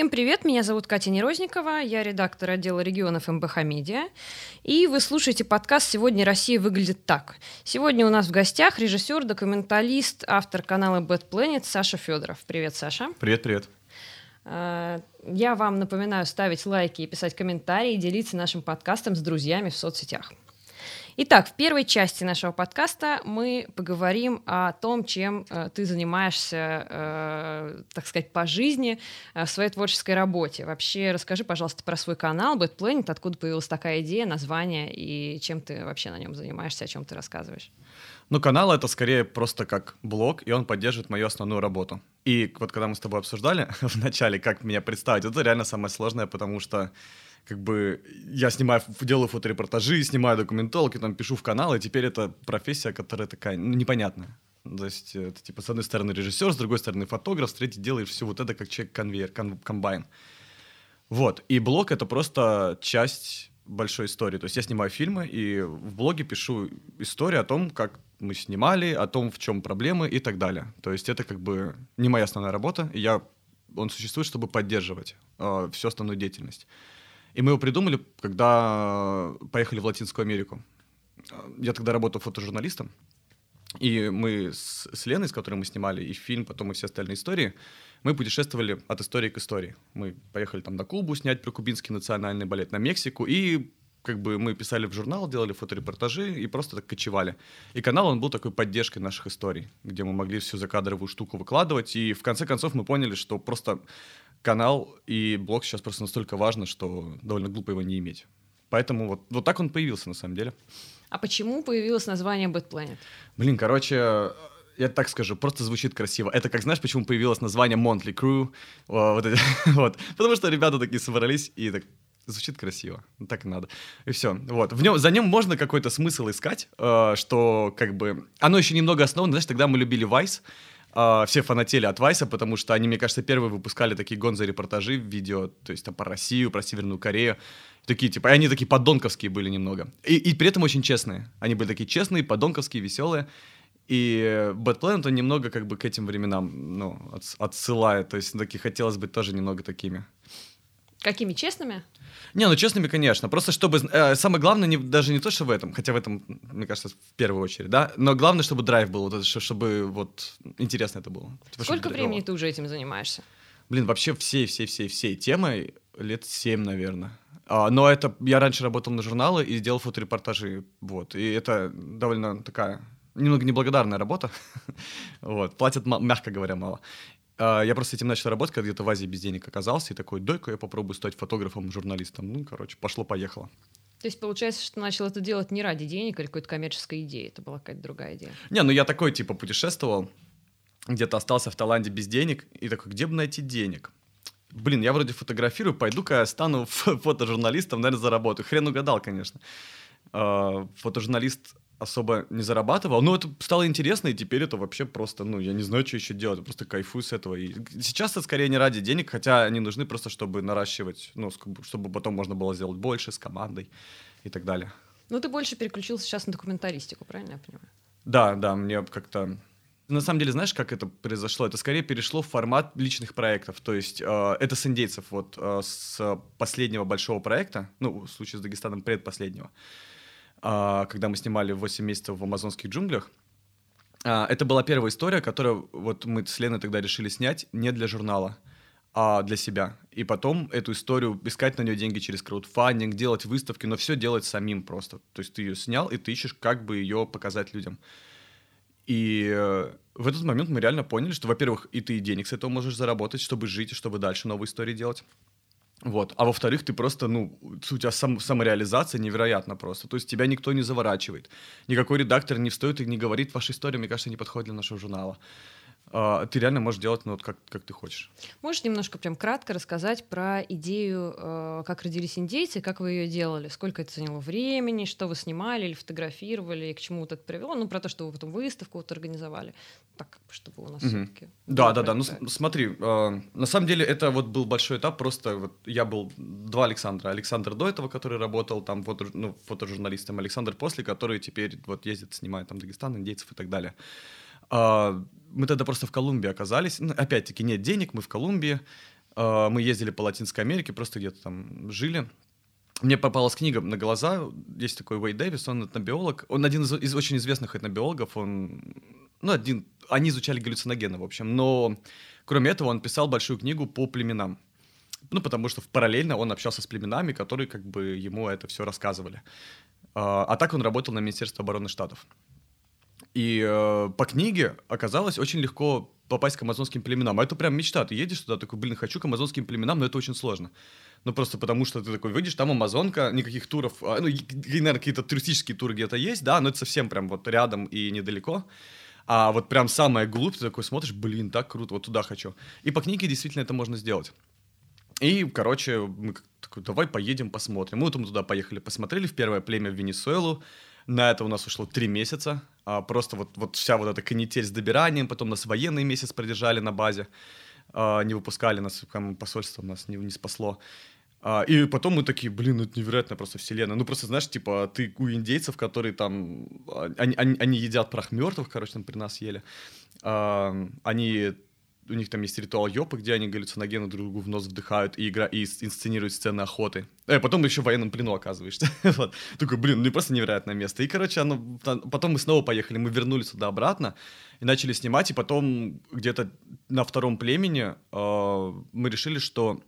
Всем привет, меня зовут Катя Нерозникова, я редактор отдела регионов МБХ Медиа, и вы слушаете подкаст «Сегодня Россия выглядит так». Сегодня у нас в гостях режиссер, документалист, автор канала Bad Planet Саша Федоров. Привет, Саша. Привет, привет. А, я вам напоминаю ставить лайки и писать комментарии, делиться нашим подкастом с друзьями в соцсетях. Итак, в первой части нашего подкаста мы поговорим о том, чем э, ты занимаешься, э, так сказать, по жизни э, в своей творческой работе. Вообще, расскажи, пожалуйста, про свой канал Bad Planet, откуда появилась такая идея, название и чем ты вообще на нем занимаешься, о чем ты рассказываешь. Ну, канал это скорее просто как блог, и он поддерживает мою основную работу. И вот когда мы с тобой обсуждали в начале, как меня представить, это реально самое сложное, потому что как бы я снимаю, делаю фоторепортажи, снимаю документалки, там пишу в канал, и теперь это профессия, которая такая ну, непонятная. То есть это типа с одной стороны режиссер, с другой стороны фотограф, с третьей делаешь все вот это как человек-конвейер, ком- комбайн. Вот. И блог — это просто часть большой истории. То есть я снимаю фильмы, и в блоге пишу историю о том, как мы снимали, о том, в чем проблемы и так далее. То есть это как бы не моя основная работа, я, он существует, чтобы поддерживать э, всю основную деятельность. И мы его придумали, когда поехали в Латинскую Америку. Я тогда работал фотожурналистом, и мы с, с Леной, с которой мы снимали и фильм, потом и все остальные истории, мы путешествовали от истории к истории. Мы поехали там на Кубу снять про кубинский национальный балет, на Мексику, и как бы мы писали в журнал, делали фоторепортажи и просто так кочевали. И канал, он был такой поддержкой наших историй, где мы могли всю закадровую штуку выкладывать, и в конце концов мы поняли, что просто канал и блог сейчас просто настолько важно, что довольно глупо его не иметь. Поэтому вот, вот так он появился на самом деле. А почему появилось название Bad Planet? Блин, короче, я так скажу, просто звучит красиво. Это как, знаешь, почему появилось название Monthly Crew? Вот, вот. Потому что ребята такие собрались и так звучит красиво. Так и надо. И все. Вот. В нем, за ним можно какой-то смысл искать, э, что как бы... Оно еще немного основано. Знаешь, тогда мы любили Vice, Uh, все фанатели от Вайса, потому что они, мне кажется, первые выпускали такие гонзо-репортажи в видео, то есть там про Россию, про Северную Корею. Такие, типа, они такие подонковские были немного. И, и при этом очень честные. Они были такие честные, подонковские, веселые. И Bad Planet, он немного как бы к этим временам, ну, отсылает. То есть, таки хотелось быть тоже немного такими. Какими честными? Не, ну честными, конечно. Просто чтобы... Э, самое главное не, даже не то, что в этом, хотя в этом, мне кажется, в первую очередь, да, но главное, чтобы драйв был, вот это, чтобы вот интересно это было. Типа, Сколько времени ты уже этим занимаешься? Блин, вообще всей-всей-всей-всей темой лет семь, наверное. А, но это... Я раньше работал на журналы и делал фоторепортажи, вот. И это довольно такая немного неблагодарная работа. вот. Платят, мягко говоря, мало. А, я просто этим начал работать, когда где-то в Азии без денег оказался, и такой, дай-ка я попробую стать фотографом, журналистом. Ну, короче, пошло-поехало. То есть получается, что начал это делать не ради денег или какой-то коммерческой идеи, это была какая-то другая идея? Не, ну я такой, типа, путешествовал, где-то остался в Таиланде без денег, и такой, где бы найти денег? Блин, я вроде фотографирую, пойду-ка я стану фотожурналистом, наверное, заработаю. Хрен угадал, конечно. А, фотожурналист особо не зарабатывал, но это стало интересно, и теперь это вообще просто, ну, я не знаю, что еще делать, просто кайфую с этого. И сейчас это скорее не ради денег, хотя они нужны просто, чтобы наращивать, ну, чтобы потом можно было сделать больше с командой и так далее. Ну, ты больше переключился сейчас на документалистику, правильно я понимаю? Да, да, мне как-то... На самом деле, знаешь, как это произошло? Это скорее перешло в формат личных проектов. То есть э, это с индейцев, вот э, с последнего большого проекта, ну, в случае с Дагестаном предпоследнего, когда мы снимали 8 месяцев в амазонских джунглях. А, это была первая история, которую вот мы с Леной тогда решили снять не для журнала, а для себя. И потом эту историю, искать на нее деньги через краудфандинг, делать выставки, но все делать самим просто. То есть ты ее снял, и ты ищешь, как бы ее показать людям. И э, в этот момент мы реально поняли, что, во-первых, и ты денег с этого можешь заработать, чтобы жить, и чтобы дальше новые истории делать. Вот. А во-вторых, ты просто, ну, у тебя сам, самореализация невероятна просто. То есть тебя никто не заворачивает. Никакой редактор не встает и не говорит, ваша история, мне кажется, не подходит для нашего журнала. Uh, ты реально можешь делать, ну, вот как, как ты хочешь. Можешь немножко прям кратко рассказать про идею, uh, как родились индейцы, как вы ее делали, сколько это заняло времени, что вы снимали или фотографировали, и к чему вот это привело, ну, про то, что вы потом выставку вот организовали, так, чтобы у нас uh-huh. все-таки... Да, да, да, ну, смотри, uh, на самом деле это вот был большой этап, просто вот я был два Александра, Александр до этого, который работал там фото, ну, фотожурналистом, Александр после, который теперь вот ездит, снимает там Дагестан, индейцев и так далее. А, мы тогда просто в Колумбии оказались. Ну, опять-таки, нет денег, мы в Колумбии. Э, мы ездили по Латинской Америке, просто где-то там жили. Мне попалась книга на глаза. Есть такой Уэй Дэвис, он этнобиолог. Он один из, из очень известных этнобиологов. Он, ну, один, они изучали галлюциногены, в общем. Но, кроме этого, он писал большую книгу по племенам. Ну, потому что параллельно он общался с племенами, которые как бы ему это все рассказывали. А, а так он работал на Министерство обороны Штатов. И э, по книге оказалось очень легко попасть к амазонским племенам. А это прям мечта. Ты едешь туда, такой, блин, хочу к амазонским племенам, но это очень сложно. Ну, просто потому что ты такой выйдешь, там Амазонка, никаких туров, а, ну, наверное, какие-то туристические туры где-то есть, да, но это совсем прям вот рядом и недалеко. А вот прям самая глубь, ты такой смотришь, блин, так круто, вот туда хочу. И по книге действительно это можно сделать. И, короче, мы такой, давай поедем посмотрим. Мы потом туда поехали, посмотрели в первое племя в Венесуэлу. На это у нас ушло три месяца. А просто вот, вот вся вот эта канитель с добиранием. Потом нас военный месяц продержали на базе. А, не выпускали нас, посольство нас не, не спасло. А, и потом мы такие, блин, ну это невероятно просто вселенная. Ну просто, знаешь, типа, ты у индейцев, которые там, а, они, они, они едят прах мертвых, короче, там при нас ели. А, они у них там есть ритуал Йопы, где они галлюциногены друг другу в нос вдыхают и, игра, и инсценируют сцены охоты. А потом еще в военном плену оказываешься. вот. Такой, блин, ну просто невероятное место. И, короче, оно, потом мы снова поехали, мы вернулись туда обратно и начали снимать, и потом где-то на втором племени э, мы решили, что,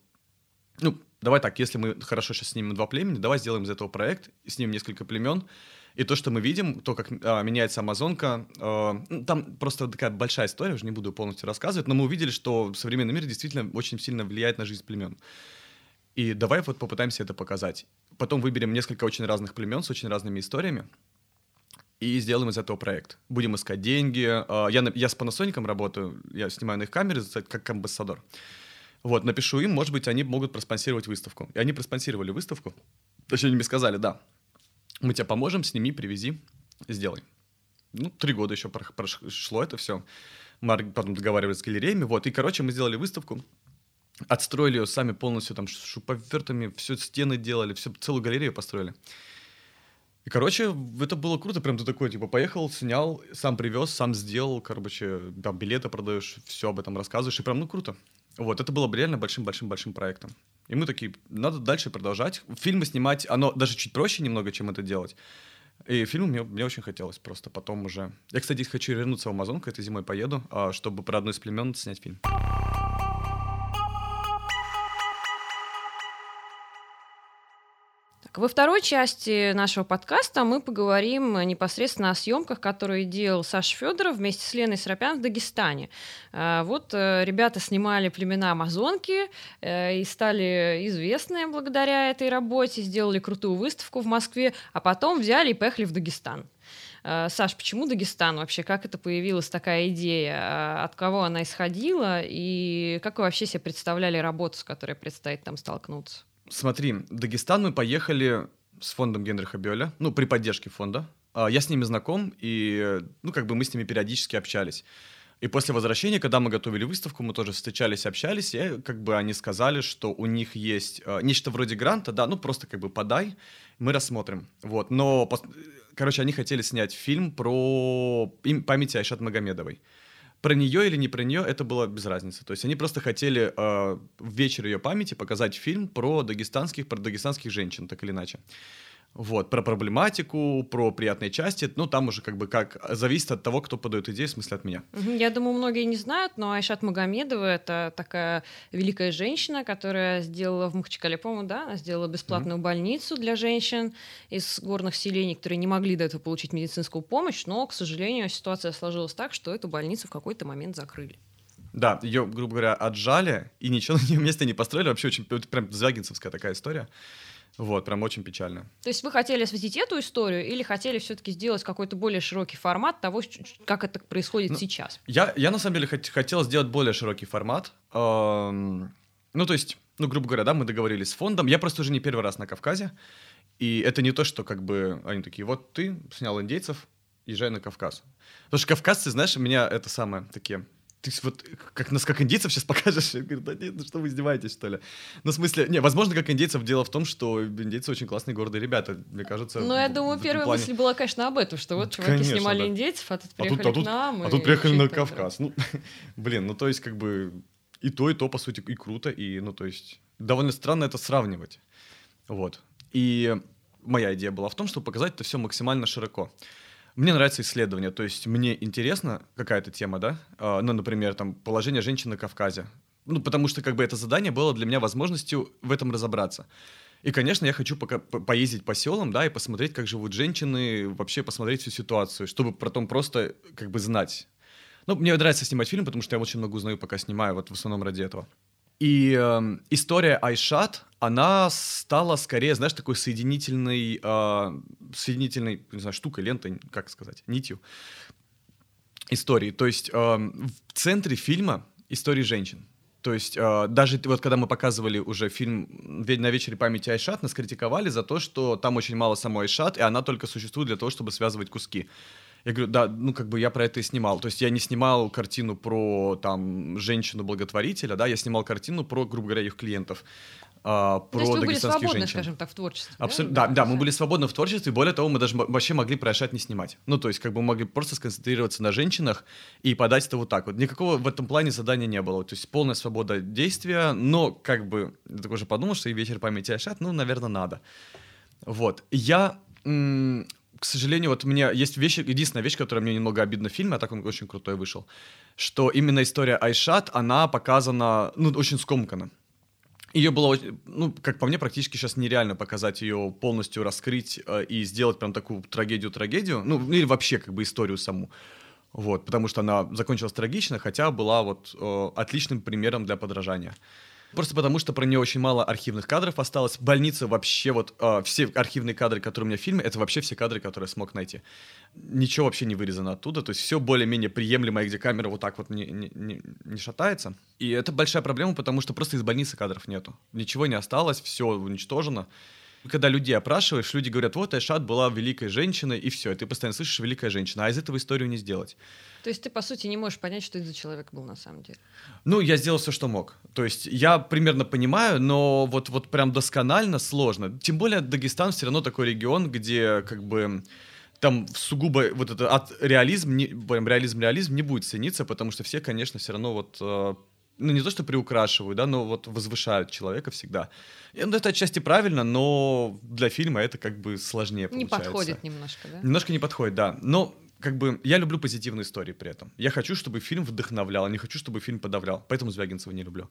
ну, давай так, если мы хорошо сейчас снимем два племени, давай сделаем из этого проект, снимем несколько племен, и то, что мы видим, то, как а, меняется Амазонка, а, там просто такая большая история, уже не буду полностью рассказывать, но мы увидели, что современный мир действительно очень сильно влияет на жизнь племен. И давай вот попытаемся это показать. Потом выберем несколько очень разных племен с очень разными историями и сделаем из этого проект. Будем искать деньги. А, я, я с Panasonic работаю, я снимаю на их камеры как амбассадор. Вот, напишу им, может быть, они могут проспонсировать выставку. И они проспонсировали выставку. Точнее, они мне сказали, да, мы тебе поможем, сними, привези, сделай. Ну, три года еще прошло это все. Мы потом договаривались с галереями, вот. И, короче, мы сделали выставку, отстроили ее сами полностью, там, шуповертами, все стены делали, все, целую галерею построили. И, короче, это было круто, прям ты такой, типа, поехал, снял, сам привез, сам сделал, короче, там, билеты продаешь, все об этом рассказываешь, и прям, ну, круто. Вот, это было бы реально большим-большим-большим проектом. И мы такие, надо дальше продолжать. Фильмы снимать, оно даже чуть проще немного, чем это делать. И фильм мне, мне очень хотелось просто потом уже. Я, кстати, хочу вернуться в Амазонку, этой зимой поеду, а, чтобы про одну из племен снять фильм. Так, во второй части нашего подкаста мы поговорим непосредственно о съемках, которые делал Саша Федоров вместе с Леной Срапян в Дагестане. А, вот э, ребята снимали племена Амазонки э, и стали известны благодаря этой работе, сделали крутую выставку в Москве, а потом взяли и поехали в Дагестан. А, Саш, почему Дагестан вообще? Как это появилась такая идея? А, от кого она исходила? И как вы вообще себе представляли работу, с которой предстоит там столкнуться? Смотри, в Дагестан мы поехали с фондом Генриха Бёля, ну, при поддержке фонда. А, я с ними знаком, и, ну, как бы мы с ними периодически общались. И после возвращения, когда мы готовили выставку, мы тоже встречались, общались, и как бы они сказали, что у них есть э, нечто вроде гранта, да, ну просто как бы подай, мы рассмотрим. Вот, но, короче, они хотели снять фильм про память Айшат Магомедовой про нее или не про нее, это было без разницы. То есть они просто хотели э, в вечер ее памяти показать фильм про дагестанских, про дагестанских женщин, так или иначе. Вот, про проблематику, про приятные части, ну, там уже как бы как зависит от того, кто подает идею, в смысле от меня. Я думаю, многие не знают, но Айшат Магомедова — это такая великая женщина, которая сделала в Махачкале, по-моему, да, она сделала бесплатную mm-hmm. больницу для женщин из горных селений, которые не могли до этого получить медицинскую помощь, но, к сожалению, ситуация сложилась так, что эту больницу в какой-то момент закрыли. Да, ее, грубо говоря, отжали и ничего на нее месте не построили. Вообще очень прям звягинцевская такая история. Вот, прям очень печально. То есть вы хотели осветить эту историю или хотели все-таки сделать какой-то более широкий формат того, как это происходит ну, сейчас? Я, я на самом деле хот- хотел сделать более широкий формат. Эм, ну, то есть, ну, грубо говоря, да, мы договорились с фондом. Я просто уже не первый раз на Кавказе. И это не то, что как бы они такие, вот ты снял индейцев, езжай на Кавказ. Потому что кавказцы, знаешь, меня это самое, такие ты вот как нас как индейцев сейчас покажешь? Я говорю, да нет, ну что вы издеваетесь, что ли? Ну, в смысле, не, возможно, как индейцев дело в том, что индейцы очень классные, гордые ребята, мне кажется. Ну, я думаю, первая плане... мысль была, конечно, об этом, что вот чуваки конечно, снимали да. индейцев, а тут приехали а тут, а тут, к нам. А тут приехали на Кавказ. Ну, блин, ну то есть как бы и то, и то, по сути, и круто, и, ну, то есть, довольно странно это сравнивать. Вот. И моя идея была в том, чтобы показать это все максимально широко. Мне нравится исследование, то есть мне интересна какая-то тема, да, а, ну, например, там, положение женщин на Кавказе. Ну, потому что, как бы, это задание было для меня возможностью в этом разобраться. И, конечно, я хочу пока по поездить по селам, да, и посмотреть, как живут женщины, вообще посмотреть всю ситуацию, чтобы потом просто, как бы, знать. Ну, мне нравится снимать фильм, потому что я очень много узнаю, пока снимаю, вот в основном ради этого. И э, история Айшат, она стала скорее, знаешь, такой соединительной, э, соединительной, не знаю, штукой, лентой, как сказать, нитью истории. То есть э, в центре фильма истории женщин. То есть э, даже вот когда мы показывали уже фильм «На вечере памяти Айшат», нас критиковали за то, что там очень мало самой Айшат, и она только существует для того, чтобы связывать куски. Я говорю, да, ну как бы я про это и снимал. То есть я не снимал картину про там женщину-благотворителя, да, я снимал картину про, грубо говоря, их клиентов. А, про То есть вы были свободны, женщин. скажем так, в творчестве. Абсолютно, да, да, мы были свободны в творчестве, более того, мы даже вообще могли про Айшат не снимать. Ну, то есть, как бы мы могли просто сконцентрироваться на женщинах и подать это вот так вот. Никакого в этом плане задания не было. То есть, полная свобода действия, но, как бы, я такой же подумал, что и вечер памяти Айшат, ну, наверное, надо. Вот. Я к сожалению, вот меня есть вещь, единственная вещь, которая мне немного обидна в фильме, а так он очень крутой вышел, что именно история Айшат, она показана, ну, очень скомканно. Ее было, ну, как по мне, практически сейчас нереально показать ее полностью раскрыть э, и сделать прям такую трагедию-трагедию, ну, или вообще как бы историю саму. Вот, потому что она закончилась трагично, хотя была вот э, отличным примером для подражания. Просто потому, что про нее очень мало архивных кадров осталось. Больница вообще вот э, все архивные кадры, которые у меня в фильме, это вообще все кадры, которые я смог найти. Ничего вообще не вырезано оттуда, то есть все более-менее приемлемое, где камера вот так вот не, не, не, не шатается. И это большая проблема, потому что просто из больницы кадров нету. Ничего не осталось, все уничтожено. Когда людей опрашиваешь, люди говорят, вот Айшат была великой женщиной, и все, и ты постоянно слышишь «великая женщина», а из этого историю не сделать. То есть ты, по сути, не можешь понять, что это за человек был на самом деле? Ну, я сделал все, что мог. То есть я примерно понимаю, но вот, вот прям досконально сложно. Тем более Дагестан все равно такой регион, где как бы там сугубо вот это от реализм, не, прям реализм-реализм не будет цениться, потому что все, конечно, все равно вот э, ну, не то, что приукрашивают, да, но вот возвышают человека всегда. И, ну, это отчасти правильно, но для фильма это как бы сложнее Не получается. подходит немножко, да? Немножко не подходит, да. Но как бы я люблю позитивные истории при этом. Я хочу, чтобы фильм вдохновлял, а не хочу, чтобы фильм подавлял. Поэтому Звягинцева не люблю.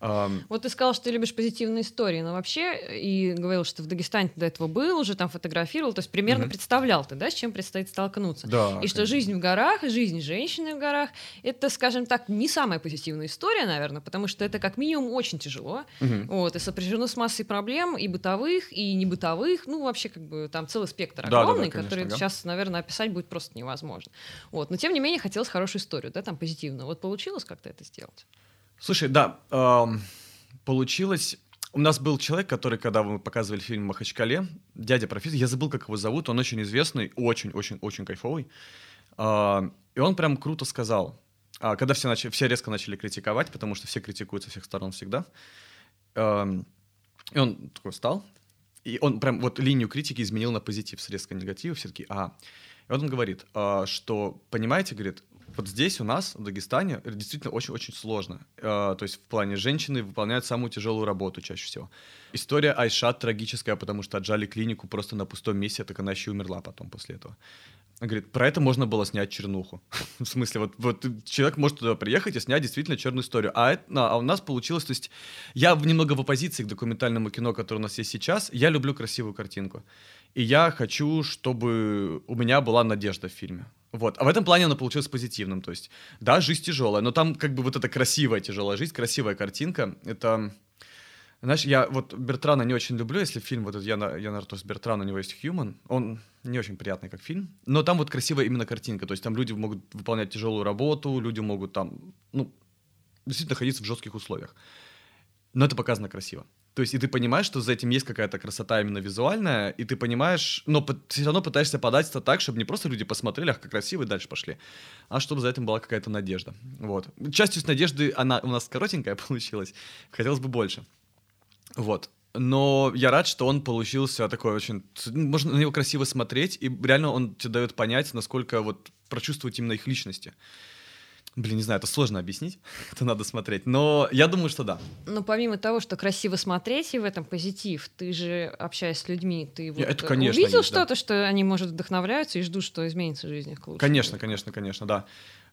Вот ты сказал, что ты любишь позитивные истории, но вообще и говорил, что в Дагестане ты до этого был, уже там фотографировал, то есть примерно mm-hmm. представлял ты, да, с чем предстоит столкнуться. Да, и конечно. что жизнь в горах, жизнь женщины в горах, это, скажем так, не самая позитивная история, наверное, потому что это как минимум очень тяжело, mm-hmm. вот, и сопряжено с массой проблем, и бытовых, и не бытовых, ну, вообще, как бы, там целый спектр да, огромный, да, да, конечно, который да. сейчас, наверное, описать будет просто невозможно. Вот, но, тем не менее, хотелось хорошую историю, да, там, позитивную. Вот получилось как-то это сделать? Слушай, да, получилось... У нас был человек, который, когда мы показывали фильм «Махачкале», дядя профессор, я забыл, как его зовут, он очень известный, очень-очень-очень кайфовый. Э, и он прям круто сказал, э, когда все, начали, все резко начали критиковать, потому что все критикуют со всех сторон всегда, и он такой встал, и он прям вот линию критики изменил на позитив с резко негатива, все таки а. И вот он говорит, э, что, понимаете, говорит, вот здесь у нас, в Дагестане, действительно очень-очень сложно. Э, то есть в плане женщины выполняют самую тяжелую работу чаще всего. История Айшат трагическая, потому что отжали клинику просто на пустом месте, так она еще и умерла потом после этого. Говорит, про это можно было снять чернуху. в смысле, вот, вот человек может туда приехать и снять действительно черную историю. А, это, а у нас получилось, то есть я немного в оппозиции к документальному кино, которое у нас есть сейчас. Я люблю красивую картинку. И я хочу, чтобы у меня была надежда в фильме. Вот. А в этом плане оно получилось позитивным. То есть, да, жизнь тяжелая, но там как бы вот эта красивая тяжелая жизнь, красивая картинка. Это... Знаешь, я вот Бертрана не очень люблю, если фильм, вот этот Яна, Яна Артус Бертран, у него есть Human, он не очень приятный как фильм, но там вот красивая именно картинка, то есть там люди могут выполнять тяжелую работу, люди могут там, ну, действительно находиться в жестких условиях. Но это показано красиво. То есть, и ты понимаешь, что за этим есть какая-то красота именно визуальная, и ты понимаешь, но все равно пытаешься подать это так, чтобы не просто люди посмотрели, ах, как красиво, и дальше пошли, а чтобы за этим была какая-то надежда. Вот. Частью с надежды она у нас коротенькая получилась, хотелось бы больше. Вот. Но я рад, что он получился такой очень... Можно на него красиво смотреть, и реально он тебе дает понять, насколько вот прочувствовать именно их личности. Блин, не знаю, это сложно объяснить, это надо смотреть, но я думаю, что да. Но помимо того, что красиво смотреть и в этом позитив, ты же, общаясь с людьми, ты вот это, конечно, увидел что-то, да. что они, может, вдохновляются и ждут, что изменится жизнь их к лучшему? Конечно, конечно, конечно, да.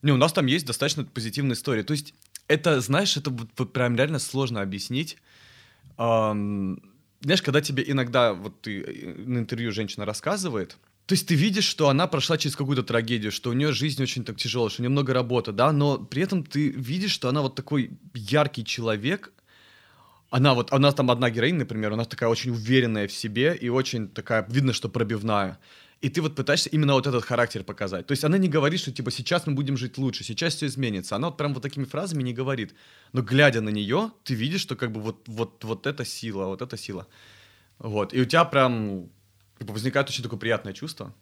Не, у нас там есть достаточно позитивная история. То есть это, знаешь, это прям реально сложно объяснить. Ам, знаешь, когда тебе иногда вот ты э, на интервью женщина рассказывает, то есть ты видишь, что она прошла через какую-то трагедию, что у нее жизнь очень так тяжелая, что у нее много работы, да, но при этом ты видишь, что она вот такой яркий человек, она вот, она там одна героиня, например, она такая очень уверенная в себе и очень такая, видно, что пробивная. И ты вот пытаешься именно вот этот характер показать. То есть она не говорит, что типа сейчас мы будем жить лучше, сейчас все изменится. Она вот прям вот такими фразами не говорит. Но глядя на нее, ты видишь, что как бы вот, вот, вот эта сила, вот эта сила. Вот. И у тебя прям бы возникает очень такое приятное чувство.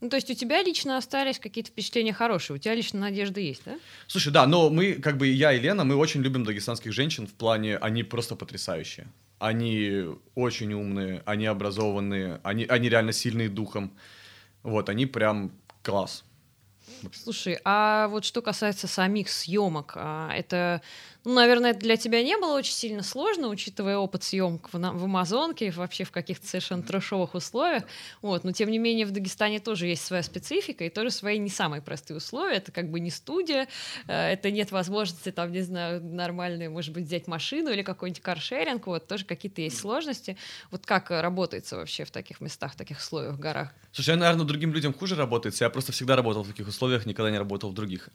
Ну, то есть у тебя лично остались какие-то впечатления хорошие, у тебя лично надежда есть, да? Слушай, да, но мы, как бы я и Лена, мы очень любим дагестанских женщин в плане, они просто потрясающие. Они очень умные, они образованные, они, они реально сильные духом. Вот, они прям класс. Слушай, а вот что касается самих съемок, а, это, ну, наверное, это для тебя не было очень сильно сложно, учитывая опыт съемок в, в Амазонке, вообще в каких-то совершенно трэшовых условиях. Вот, но тем не менее в Дагестане тоже есть своя специфика и тоже свои не самые простые условия. Это как бы не студия, э, это нет возможности там, не знаю, нормальные, может быть, взять машину или какой-нибудь каршеринг. Вот тоже какие-то есть сложности. Вот как э, работается вообще в таких местах, в таких условиях, в горах? Слушай, я, наверное, другим людям хуже работает. Я просто всегда работал в таких условиях, никогда не работал в других.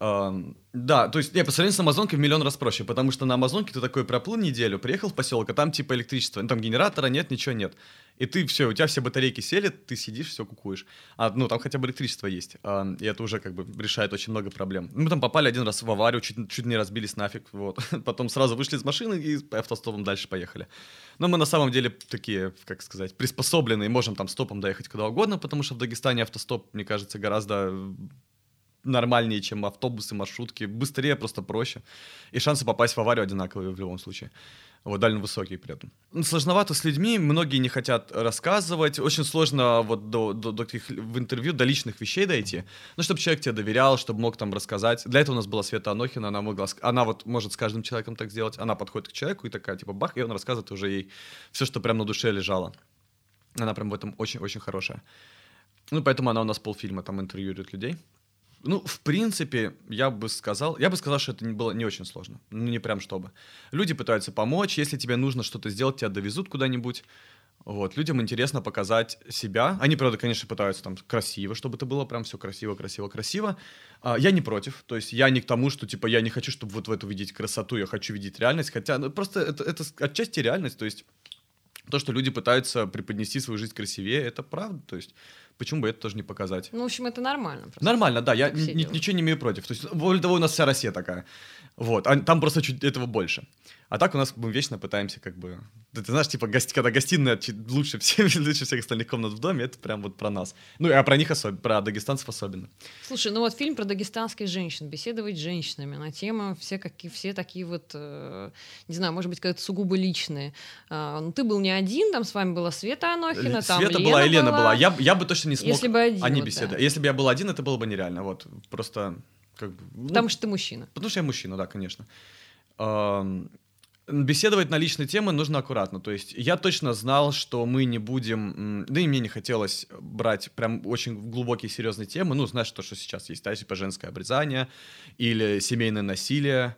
Да, то есть, не, по сравнению с Амазонкой в миллион раз проще, потому что на Амазонке ты такой проплыл неделю, приехал в поселок, а там типа электричество, ну, там генератора нет, ничего нет. И ты все, у тебя все батарейки сели, ты сидишь, все кукуешь. А, ну, там хотя бы электричество есть. А, и это уже как бы решает очень много проблем. Мы там попали один раз в аварию, чуть, чуть не разбились нафиг. Вот. Потом сразу вышли из машины и автостопом дальше поехали. Но мы на самом деле такие, как сказать, приспособленные, можем там стопом доехать куда угодно, потому что в Дагестане автостоп, мне кажется, гораздо нормальнее, чем автобусы, маршрутки, быстрее, просто проще. И шансы попасть в аварию одинаковые в любом случае. Вот, довольно высокие при этом. Ну, Сложновато с людьми, многие не хотят рассказывать. Очень сложно вот до, до, до таких в интервью, до личных вещей дойти. Ну, чтобы человек тебе доверял, чтобы мог там рассказать. Для этого у нас была Света Анохина, она могла, она вот может с каждым человеком так сделать. Она подходит к человеку и такая, типа, бах, и он рассказывает уже ей все, что прям на душе лежало. Она прям в этом очень-очень хорошая. Ну, поэтому она у нас полфильма там интервьюирует людей. Ну, в принципе, я бы сказал, я бы сказал, что это было не очень сложно. Ну, не прям чтобы. Люди пытаются помочь, если тебе нужно что-то сделать, тебя довезут куда-нибудь. Вот, людям интересно показать себя. Они, правда, конечно, пытаются там красиво, чтобы это было прям все красиво, красиво, красиво. А, я не против. То есть я не к тому, что, типа, я не хочу, чтобы вот в эту видеть красоту, я хочу видеть реальность. Хотя, ну, просто это, это отчасти реальность. То есть то, что люди пытаются преподнести свою жизнь красивее, это правда. То есть почему бы это тоже не показать? Ну, в общем, это нормально. просто. Нормально, да, я ничего не имею против. То есть, более того, у нас вся Россия такая. Вот, а там просто чуть этого больше. А так у нас мы вечно пытаемся как бы... Да Ты знаешь, типа, гости, когда гостиная лучше, всех, лучше всех остальных комнат в доме, это прям вот про нас. Ну, а про них особенно, про дагестанцев особенно. Слушай, ну вот фильм про дагестанских женщин, беседовать с женщинами на тему все, какие, все такие вот, э, не знаю, может быть, как-то сугубо личные. А, ну, ты был не один, там с вами была Света Анохина, там Света была, и Лена была. Я, я бы точно не смог... Если бы один, Они вот, беседовали. да. Если бы я был один, это было бы нереально. Вот, просто как бы... ну, Потому что ты мужчина. Потому что я мужчина, да, конечно. Ам, Беседовать на личные темы нужно аккуратно. То есть я точно знал, что мы не будем... Да и мне не хотелось брать прям очень глубокие серьезные темы. Ну, знаешь, то, что сейчас есть, да, типа женское обрезание или семейное насилие.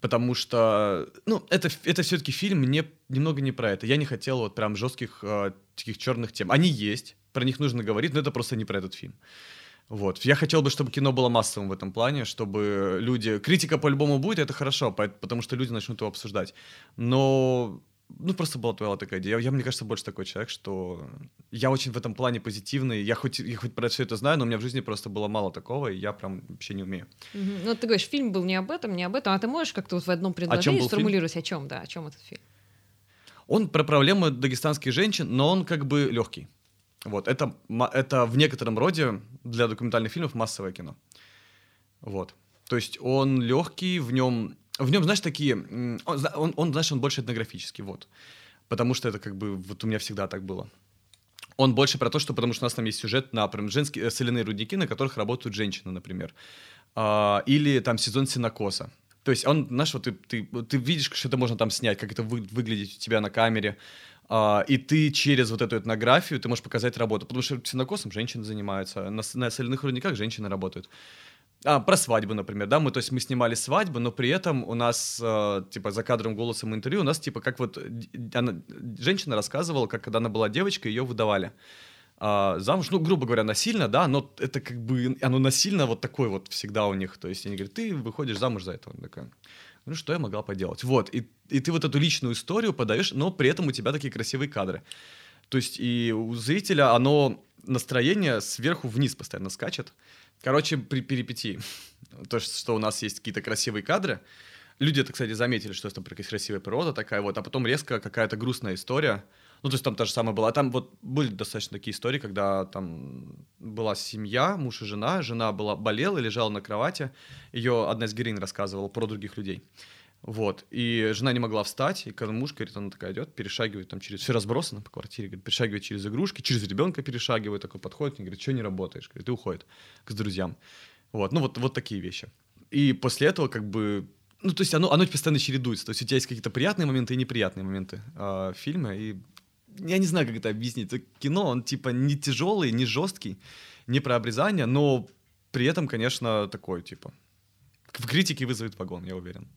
Потому что, ну, это, это все-таки фильм не, немного не про это. Я не хотел вот прям жестких э, таких черных тем. Они есть, про них нужно говорить, но это просто не про этот фильм. Вот. Я хотел бы, чтобы кино было массовым в этом плане, чтобы люди... Критика по-любому будет, это хорошо, по- потому что люди начнут его обсуждать. Но... Ну, просто была твоя такая идея. Я, я, мне кажется, больше такой человек, что я очень в этом плане позитивный. Я хоть, я хоть про все это знаю, но у меня в жизни просто было мало такого, и я прям вообще не умею. Мгм. Ну, ты говоришь, фильм был не об этом, не об этом, а ты можешь как-то вот в одном предложении фильм? сформулировать, о чем, да, о чем этот фильм? Он про проблемы дагестанских женщин, но он как бы легкий. Вот, это, это в некотором роде для документальных фильмов массовое кино. Вот. То есть он легкий, в нем, в нем, знаешь, такие, он, он, он, знаешь, он больше этнографический, вот. Потому что это как бы, вот у меня всегда так было. Он больше про то, что, потому что у нас там есть сюжет на, например, женские э, соляные рудники, на которых работают женщины, например. а, или там сезон синокоса. То есть он, знаешь, вот ты, ты, ты видишь, что это можно там снять, как это вы, выглядит у тебя на камере, а, и ты через вот эту этнографию ты можешь показать работу, потому что синокосом женщины занимаются, на, на соляных рудниках женщины работают. А, про свадьбу, например, да, мы, то есть мы снимали свадьбу, но при этом у нас, э, типа, за кадром голосом интервью, у нас, типа, как вот она, женщина рассказывала, как когда она была девочкой, ее выдавали. А, замуж, ну, грубо говоря, насильно, да, но это как бы, оно насильно вот такое вот всегда у них, то есть они говорят, ты выходишь замуж за этого, такая, ну, что я могла поделать, вот, и, и ты вот эту личную историю подаешь, но при этом у тебя такие красивые кадры, то есть и у зрителя оно, настроение сверху вниз постоянно скачет, короче, при перипетии, то, что у нас есть какие-то красивые кадры, люди это, кстати, заметили, что это красивая природа такая вот, а потом резко какая-то грустная история, ну, то есть там та же самая была. Там вот были достаточно такие истории, когда там была семья, муж и жена. Жена была, болела, лежала на кровати. Ее одна из героинь рассказывала про других людей. Вот. И жена не могла встать, и когда муж, говорит, она такая идет, перешагивает там через... Все разбросано по квартире, говорит, перешагивает через игрушки, через ребенка перешагивает, такой подходит, и говорит, что не работаешь? Говорит, и уходит к друзьям. Вот. Ну, вот, вот такие вещи. И после этого как бы ну, то есть оно, оно постоянно чередуется. То есть у тебя есть какие-то приятные моменты и неприятные моменты э, фильма, и я не знаю, как это объяснить. Это кино, он типа не тяжелый, не жесткий, не про обрезание, но при этом, конечно, такой, типа, в критике вызовет вагон, я уверен.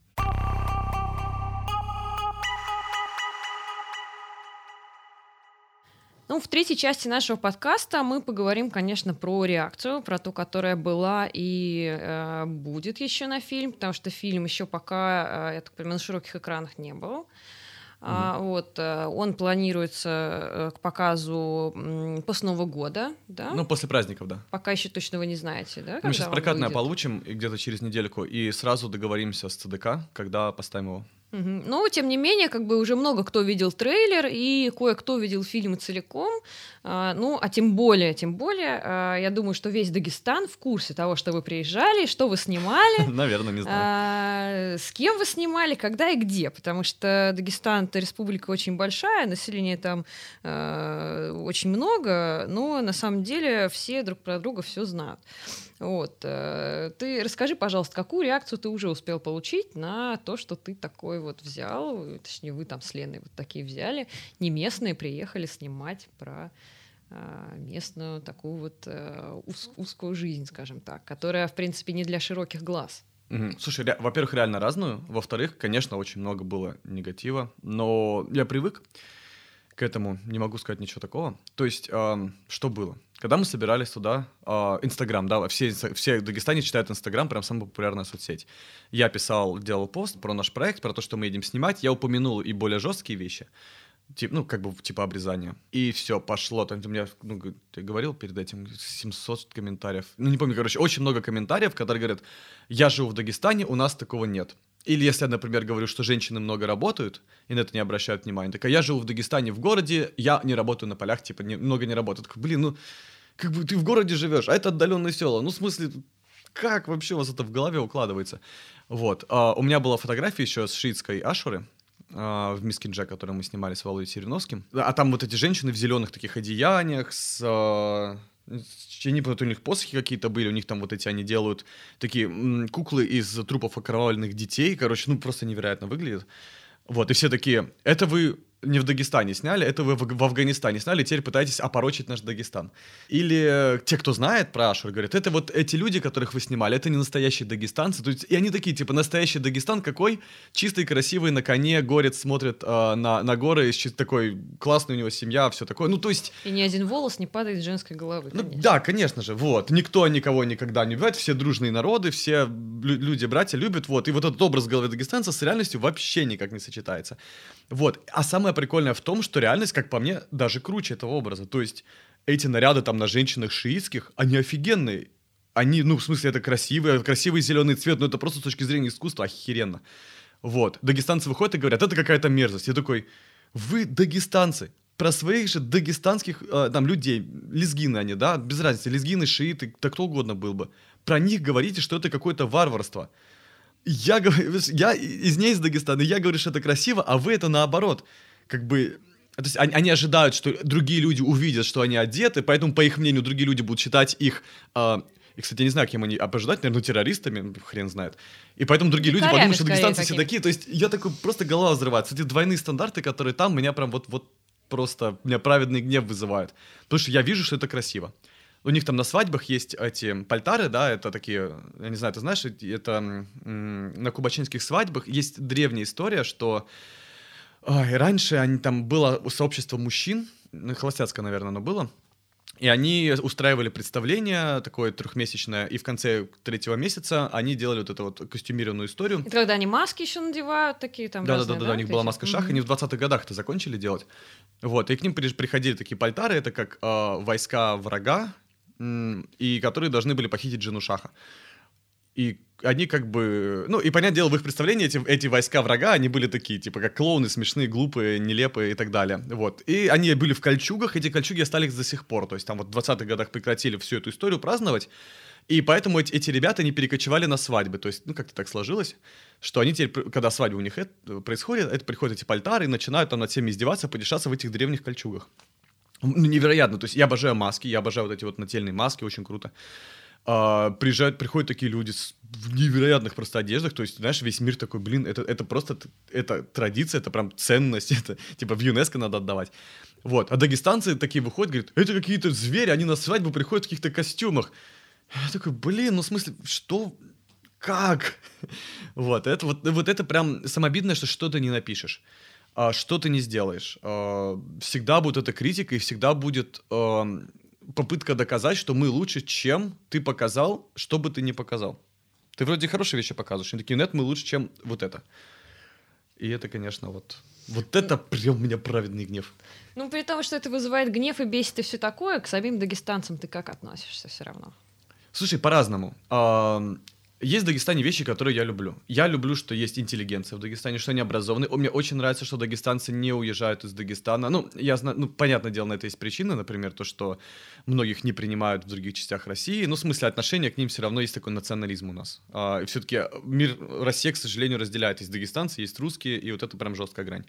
Ну, в третьей части нашего подкаста мы поговорим, конечно, про реакцию, про ту, которая была и э, будет еще на фильм, потому что фильм еще пока, э, я так понимаю, на широких экранах не был. А, вот, э, он планируется э, к показу после Нового года, да? Ну, после праздников, да. Пока еще точно вы не знаете, да? Мы сейчас прокатное выйдет? получим где-то через недельку и сразу договоримся с ЦДК, когда поставим его. Угу. Но, тем не менее, как бы уже много кто видел трейлер, и кое-кто видел фильм целиком. А, ну, а тем более, тем более, а, я думаю, что весь Дагестан в курсе того, что вы приезжали, что вы снимали. Наверное, не знаю. А, с кем вы снимали, когда и где, потому что Дагестан — это республика очень большая, населения там очень много, но на самом деле все друг про друга все знают. Вот. Э, ты расскажи, пожалуйста, какую реакцию ты уже успел получить на то, что ты такой вот взял, точнее, вы там с Леной вот такие взяли, не местные приехали снимать про местную такую вот э, уз, узкую жизнь, скажем так, которая, в принципе, не для широких глаз. Угу. Слушай, ре- во-первых, реально разную. Во-вторых, конечно, очень много было негатива, но я привык к этому, не могу сказать ничего такого. То есть, э, что было? Когда мы собирались туда, а, Инстаграм, да, все, все в Дагестане читают Инстаграм, прям самая популярная соцсеть. Я писал, делал пост про наш проект, про то, что мы едем снимать. Я упомянул и более жесткие вещи, тип, ну, как бы, типа обрезания. И все, пошло. Там у меня, ну, ты говорил перед этим, 700 комментариев. Ну, не помню, короче, очень много комментариев, которые говорят, я живу в Дагестане, у нас такого нет. Или если я, например, говорю, что женщины много работают, и на это не обращают внимания, так а я живу в Дагестане в городе, я не работаю на полях, типа, не, много не работаю. Так, блин, ну, как бы ты в городе живешь, а это отдаленное село. Ну, в смысле, как вообще у вас это в голове укладывается? Вот. А, у меня была фотография еще с шиитской Ашуры, в Мискинже, которую мы снимали с Володей Сереновским. А там вот эти женщины в зеленых таких одеяниях с а, я не помню, у них посохи какие-то были, у них там вот эти, они делают такие куклы из трупов окровавленных детей, короче, ну просто невероятно выглядит. Вот, и все такие, это вы не в Дагестане сняли, это вы в, Афганистане сняли, теперь пытаетесь опорочить наш Дагестан. Или те, кто знает про Ашур, говорят, это вот эти люди, которых вы снимали, это не настоящие дагестанцы. То есть, и они такие, типа, настоящий Дагестан какой? Чистый, красивый, на коне, горец смотрит э, на, на горы, такой классный у него семья, все такое. Ну, то есть... И ни один волос не падает с женской головы, Ну, да, конечно же, вот. Никто никого никогда не убивает, все дружные народы, все люди, братья любят, вот. И вот этот образ головы дагестанца с реальностью вообще никак не сочетается. Вот. А самое прикольное в том, что реальность, как по мне, даже круче этого образа. То есть эти наряды там на женщинах шиитских, они офигенные. Они, ну, в смысле, это красивый, красивый зеленый цвет, но это просто с точки зрения искусства охеренно. Вот. Дагестанцы выходят и говорят, это какая-то мерзость. Я такой, вы дагестанцы, про своих же дагестанских э, там людей, лезгины они, да, без разницы, лезгины, шииты, да кто угодно был бы. Про них говорите, что это какое-то варварство я говорю, я из ней из Дагестана, я говорю, что это красиво, а вы это наоборот. Как бы, то есть они, они ожидают, что другие люди увидят, что они одеты, поэтому, по их мнению, другие люди будут считать их э, И, кстати, я не знаю, кем они обождать, наверное, террористами, хрен знает. И поэтому другие люди подумают, что дагестанцы все такие. То есть я такой, просто голова взрывается. Эти двойные стандарты, которые там, меня прям вот, вот просто, меня праведный гнев вызывают. Потому что я вижу, что это красиво. У них там на свадьбах есть эти пальтары, да, это такие, я не знаю, ты знаешь, это на кубачинских свадьбах есть древняя история, что ой, раньше они, там было сообщество мужчин, ну, холостяцкое, наверное, оно было, и они устраивали представление такое трехмесячное, и в конце третьего месяца они делали вот эту вот костюмированную историю. Это когда они маски еще надевают, такие там Да, да, разные, да, да, у них была маска шах, Мгм. они в 20-х годах это закончили делать. Вот, и к ним при- приходили такие пальтары, это как э, войска врага, и которые должны были похитить жену шаха. И они как бы... Ну, и, понятное дело, в их представлении эти, эти войска врага, они были такие, типа, как клоуны, смешные, глупые, нелепые и так далее. Вот. И они были в кольчугах, эти кольчуги остались до сих пор. То есть там вот в 20-х годах прекратили всю эту историю праздновать, и поэтому эти, эти ребята не перекочевали на свадьбы. То есть, ну, как-то так сложилось, что они теперь, когда свадьба у них это происходит, это приходят эти пальтары и начинают там над всеми издеваться, подешаться в этих древних кольчугах. Ну, невероятно. То есть я обожаю маски, я обожаю вот эти вот нательные маски, очень круто. А, приезжают, приходят такие люди с в невероятных просто одеждах, то есть, знаешь, весь мир такой, блин, это, это просто, это традиция, это прям ценность, это типа в ЮНЕСКО надо отдавать. Вот, а дагестанцы такие выходят, говорят, это какие-то звери, они на свадьбу приходят в каких-то костюмах. Я такой, блин, ну в смысле, что, как? Вот, это вот, вот это прям самообидно, что что-то не напишешь, а, что ты не сделаешь. А, Всегда будет эта критика, и всегда будет попытка доказать, что мы лучше, чем ты показал, что бы ты не показал. Ты вроде хорошие вещи показываешь, они такие, нет, мы лучше, чем вот это. И это, конечно, вот... Вот это прям у меня праведный гнев. Ну, при том, что это вызывает гнев и бесит и все такое, к самим дагестанцам ты как относишься все равно? Слушай, по-разному. Есть в Дагестане вещи, которые я люблю. Я люблю, что есть интеллигенция в Дагестане, что они образованы. Мне очень нравится, что дагестанцы не уезжают из Дагестана. Ну, я знаю, ну, понятное дело, на это есть причины, например, то, что многих не принимают в других частях России. Ну, в смысле, отношение к ним все равно есть такой национализм у нас. А, и все-таки мир, Россия, к сожалению, разделяет. Есть дагестанцы, есть русские, и вот это прям жесткая грань.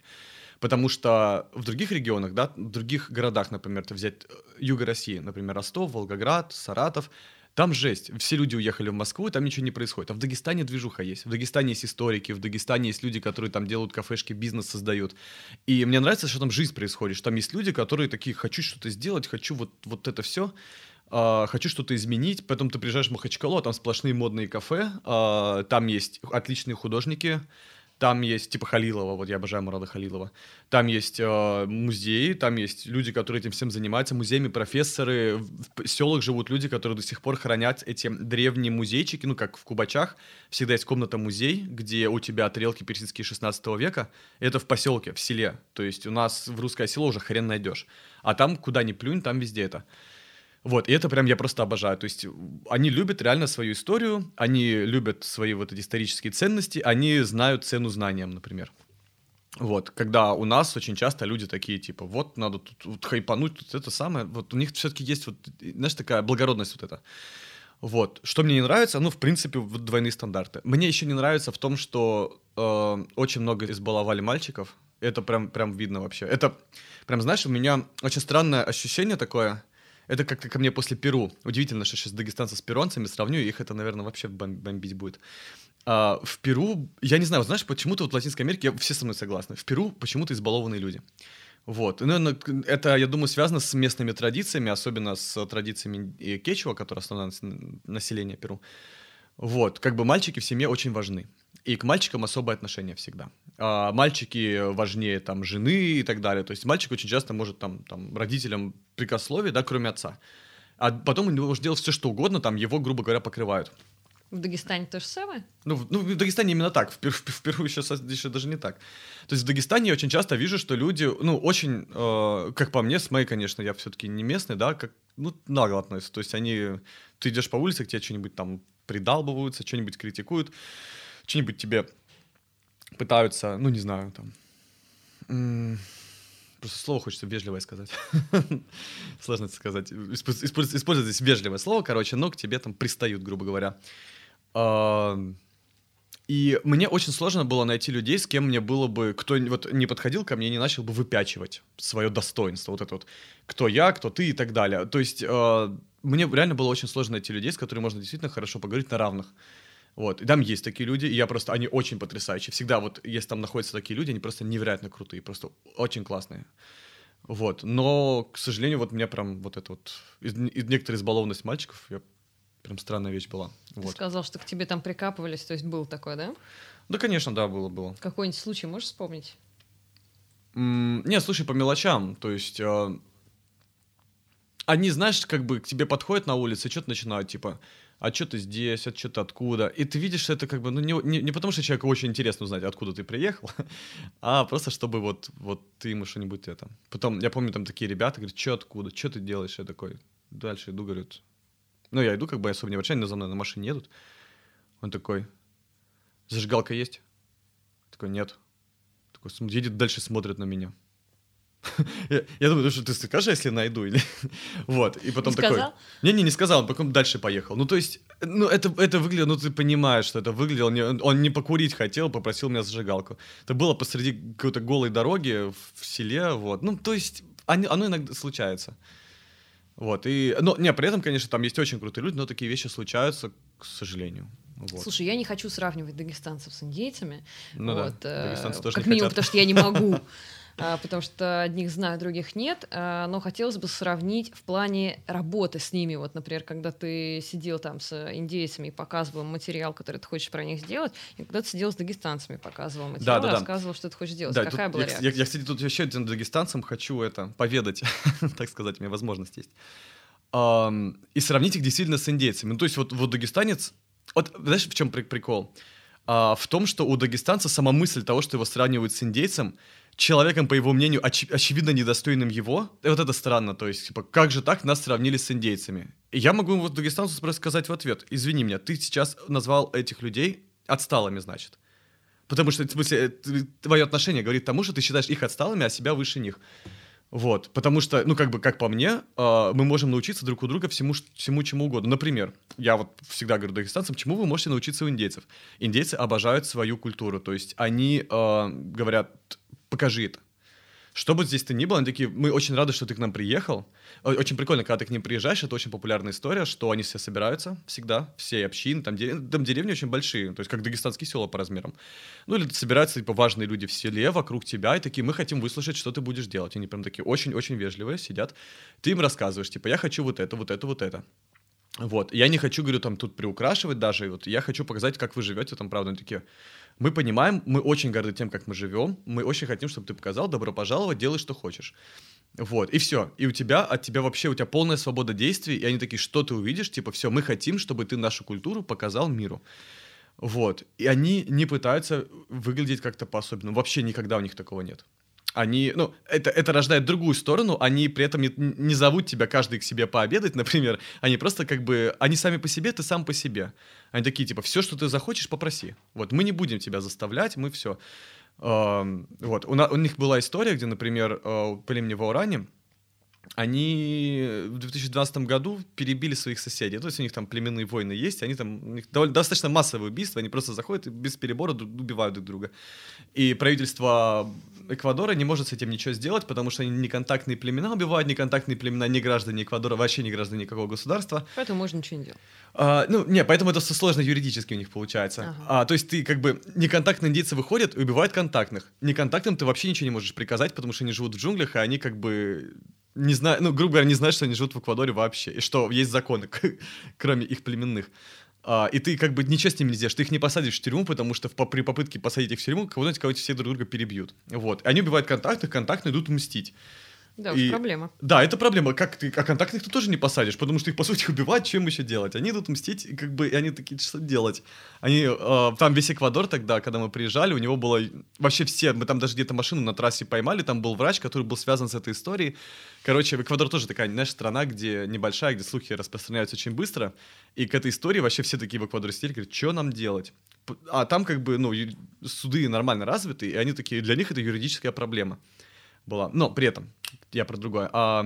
Потому что в других регионах, да, в других городах, например, ты взять э, юга России, например, Ростов, Волгоград, Саратов, там жесть. Все люди уехали в Москву, и там ничего не происходит. А в Дагестане движуха есть. В Дагестане есть историки, в Дагестане есть люди, которые там делают кафешки, бизнес создают. И мне нравится, что там жизнь происходит, что там есть люди, которые такие, хочу что-то сделать, хочу вот, вот это все. хочу что-то изменить, потом ты приезжаешь в Махачкалу, а там сплошные модные кафе, а, там есть отличные художники, там есть типа Халилова, вот я обожаю Мурада Халилова. Там есть э, музеи, там есть люди, которые этим всем занимаются, музеями, профессоры. В селах живут люди, которые до сих пор хранят эти древние музейчики, ну как в Кубачах. Всегда есть комната-музей, где у тебя тарелки персидские 16 века. Это в поселке, в селе. То есть у нас в русское село уже хрен найдешь. А там, куда ни плюнь, там везде это. Вот, и это прям я просто обожаю. То есть они любят реально свою историю, они любят свои вот эти исторические ценности, они знают цену знаниям, например. Вот, когда у нас очень часто люди такие, типа, вот, надо тут вот, хайпануть, тут это самое, вот у них все-таки есть вот, знаешь, такая благородность вот эта. Вот, что мне не нравится, ну, в принципе, вот двойные стандарты. Мне еще не нравится в том, что э, очень много избаловали мальчиков, это прям, прям видно вообще. Это, прям, знаешь, у меня очень странное ощущение такое, это как-то ко мне после Перу. Удивительно, что сейчас дагестанцы с перуанцами сравню, их это, наверное, вообще бом- бомбить будет. А, в Перу, я не знаю, знаешь, почему-то вот в Латинской Америке, я- все со мной согласны, в Перу почему-то избалованные люди. Вот. Ну, это, я думаю, связано с местными традициями, особенно с традициями э, кечуа, которое основное нас- население Перу. Вот. Как бы мальчики в семье очень важны. И к мальчикам особое отношение всегда. А мальчики важнее там жены и так далее. То есть мальчик очень часто может там, там родителям прикословие, да, кроме отца. А потом он может делать все, что угодно, там его, грубо говоря, покрывают. В Дагестане то же самое? Ну, в- ну, в Дагестане именно так, в, Пер- в Перу еще, еще даже не так. То есть в Дагестане я очень часто вижу, что люди, ну, очень, э, как по мне, с моей, конечно, я все-таки не местный, да, как, ну, нагло относятся. То есть они, ты идешь по улице, к тебе что-нибудь там придалбываются, что-нибудь критикуют, что-нибудь тебе пытаются, ну, не знаю, там... Просто слово хочется вежливое сказать. Сложно это сказать. Использ- использ- Использовать здесь вежливое слово, короче, но к тебе там пристают, грубо говоря. И мне очень сложно было найти людей, с кем мне было бы, кто вот не подходил ко мне не начал бы выпячивать свое достоинство, вот это вот, кто я, кто ты и так далее. То есть э, мне реально было очень сложно найти людей, с которыми можно действительно хорошо поговорить на равных. Вот, и там есть такие люди, и я просто, они очень потрясающие. Всегда вот, если там находятся такие люди, они просто невероятно крутые, просто очень классные. Вот, но, к сожалению, вот у меня прям вот это вот, из, из некоторой избалованность мальчиков, я, прям странная вещь была. Ты Вот. сказал, что к тебе там прикапывались, то есть был такой, да? Да, конечно, да, было, было. Какой-нибудь случай можешь вспомнить? М, Не, слушай, по мелочам, то есть... э, Они, знаешь, как бы к тебе подходят на улице, что-то начинают, типа, а что ты здесь, а что ты откуда? И ты видишь, что это как бы, ну, не, не, не потому, что человеку очень интересно узнать, откуда ты приехал, а просто чтобы вот, вот ты ему что-нибудь это. Потом, я помню, там такие ребята говорят, что откуда, что ты делаешь? Я такой, дальше иду, говорят, ну, я иду, как бы особо не обращаюсь, но за мной на машине едут. Он такой, зажигалка есть? Такой, нет. Такой, едет дальше, смотрит на меня. Я, я думаю, что ты скажешь, если найду? Или... Вот, и потом Не такой... сказал? Не-не, не сказал, он потом дальше поехал. Ну, то есть, ну, это, это выглядело, ну, ты понимаешь, что это выглядело, не- он не покурить хотел, попросил меня зажигалку. Это было посреди какой-то голой дороги в селе, вот. Ну, то есть, они- оно иногда случается. Вот, и, ну, не, при этом, конечно, там есть очень крутые люди, но такие вещи случаются, к сожалению. Вот. Слушай, я не хочу сравнивать дагестанцев с индейцами. Ну да, вот, э, дагестанцы тоже как минимум, хотят. потому что я не могу. а, Потому что одних знаю, других нет, а, но хотелось бы сравнить в плане работы с ними. Вот, например, когда ты сидел там с индейцами и показывал материал, который ты хочешь про них сделать, и когда ты сидел с дагестанцами, показывал материал, да, да. рассказывал, что ты хочешь делать. Да, Какая тут была я, реакция? я, я, кстати, тут еще один дагестанцам хочу это поведать, так сказать, у меня возможность есть. И сравнить их действительно с индейцами. Ну, то есть вот, вот дагестанец... Вот знаешь, в чем прикол? А, в том, что у дагестанца сама мысль того, что его сравнивают с индейцем, человеком, по его мнению, очи- очевидно недостойным его, и вот это странно, то есть, типа, как же так нас сравнили с индейцами? И я могу вот дагестанцу сказать в ответ, извини меня, ты сейчас назвал этих людей отсталыми, значит. Потому что, в смысле, э, твое отношение говорит тому, что ты считаешь их отсталыми, а себя выше них. Вот, потому что, ну, как бы, как по мне, э, мы можем научиться друг у друга всему, всему чему угодно. Например, я вот всегда говорю дагестанцам, чему вы можете научиться у индейцев. Индейцы обожают свою культуру, то есть они э, говорят, покажи это. Что бы здесь ты ни было, они такие, мы очень рады, что ты к нам приехал. Очень прикольно, когда ты к ним приезжаешь, это очень популярная история, что они все собираются всегда, все общины, там, дерев- там деревни очень большие, то есть как дагестанские села по размерам. Ну или собираются типа важные люди в селе вокруг тебя и такие, мы хотим выслушать, что ты будешь делать. Они прям такие очень-очень вежливые сидят. Ты им рассказываешь, типа, я хочу вот это, вот это, вот это. Вот, я не хочу, говорю, там тут приукрашивать даже, вот я хочу показать, как вы живете там, правда, они такие, мы понимаем, мы очень горды тем, как мы живем, мы очень хотим, чтобы ты показал, добро пожаловать, делай, что хочешь. Вот, и все. И у тебя, от тебя вообще, у тебя полная свобода действий, и они такие, что ты увидишь, типа, все, мы хотим, чтобы ты нашу культуру показал миру. Вот. И они не пытаются выглядеть как-то по-особенному. Вообще никогда у них такого нет. Они, ну, это, это рождает другую сторону, они при этом не, не зовут тебя каждый к себе пообедать, например, они просто как бы, они сами по себе, ты сам по себе. Они такие, типа, все, что ты захочешь, попроси. Вот, мы не будем тебя заставлять, мы все. Вот, у, на- у них была история, где, например, э, у племени Ваурани, они в 2012 году перебили своих соседей. То есть у них там племенные войны есть, они там, у них довольно, достаточно массовые убийства, они просто заходят и без перебора убивают друг друга. И правительство Эквадора не может с этим ничего сделать, потому что они неконтактные племена убивают, неконтактные племена не граждане Эквадора, вообще не граждане никакого государства. Поэтому можно ничего не делать. А, ну, не, поэтому это сложно юридически у них получается. Ага. А, то есть ты как бы неконтактные индейцы выходят и убивают контактных. Неконтактным ты вообще ничего не можешь приказать, потому что они живут в джунглях, и они как бы не знаю, ну, грубо говоря, не знают, что они живут в Эквадоре вообще, и что есть законы, кроме их племенных. А, и ты как бы ничего с ними не сделаешь, ты их не посадишь в тюрьму, потому что в, при попытке посадить их в тюрьму, кого-нибудь кого все друг друга перебьют. Вот. Они убивают контактных, контактные идут мстить. Да, И- проблема. Да, это проблема. Как ты, а контактных ты тоже не посадишь, потому что их, по сути, убивать, чем еще делать? Они идут мстить, и как бы, и они такие, что делать? Они, э, там весь Эквадор тогда, когда мы приезжали, у него было, вообще все, мы там даже где-то машину на трассе поймали, там был врач, который был связан с этой историей. Короче, Эквадор тоже такая, знаешь, страна, где небольшая, где слухи распространяются очень быстро, и к этой истории вообще все такие в Эквадоре сидели, говорят, что нам делать? А там как бы, ну, суды нормально развиты, и они такие, для них это юридическая проблема была. Но при этом, я про другое. А,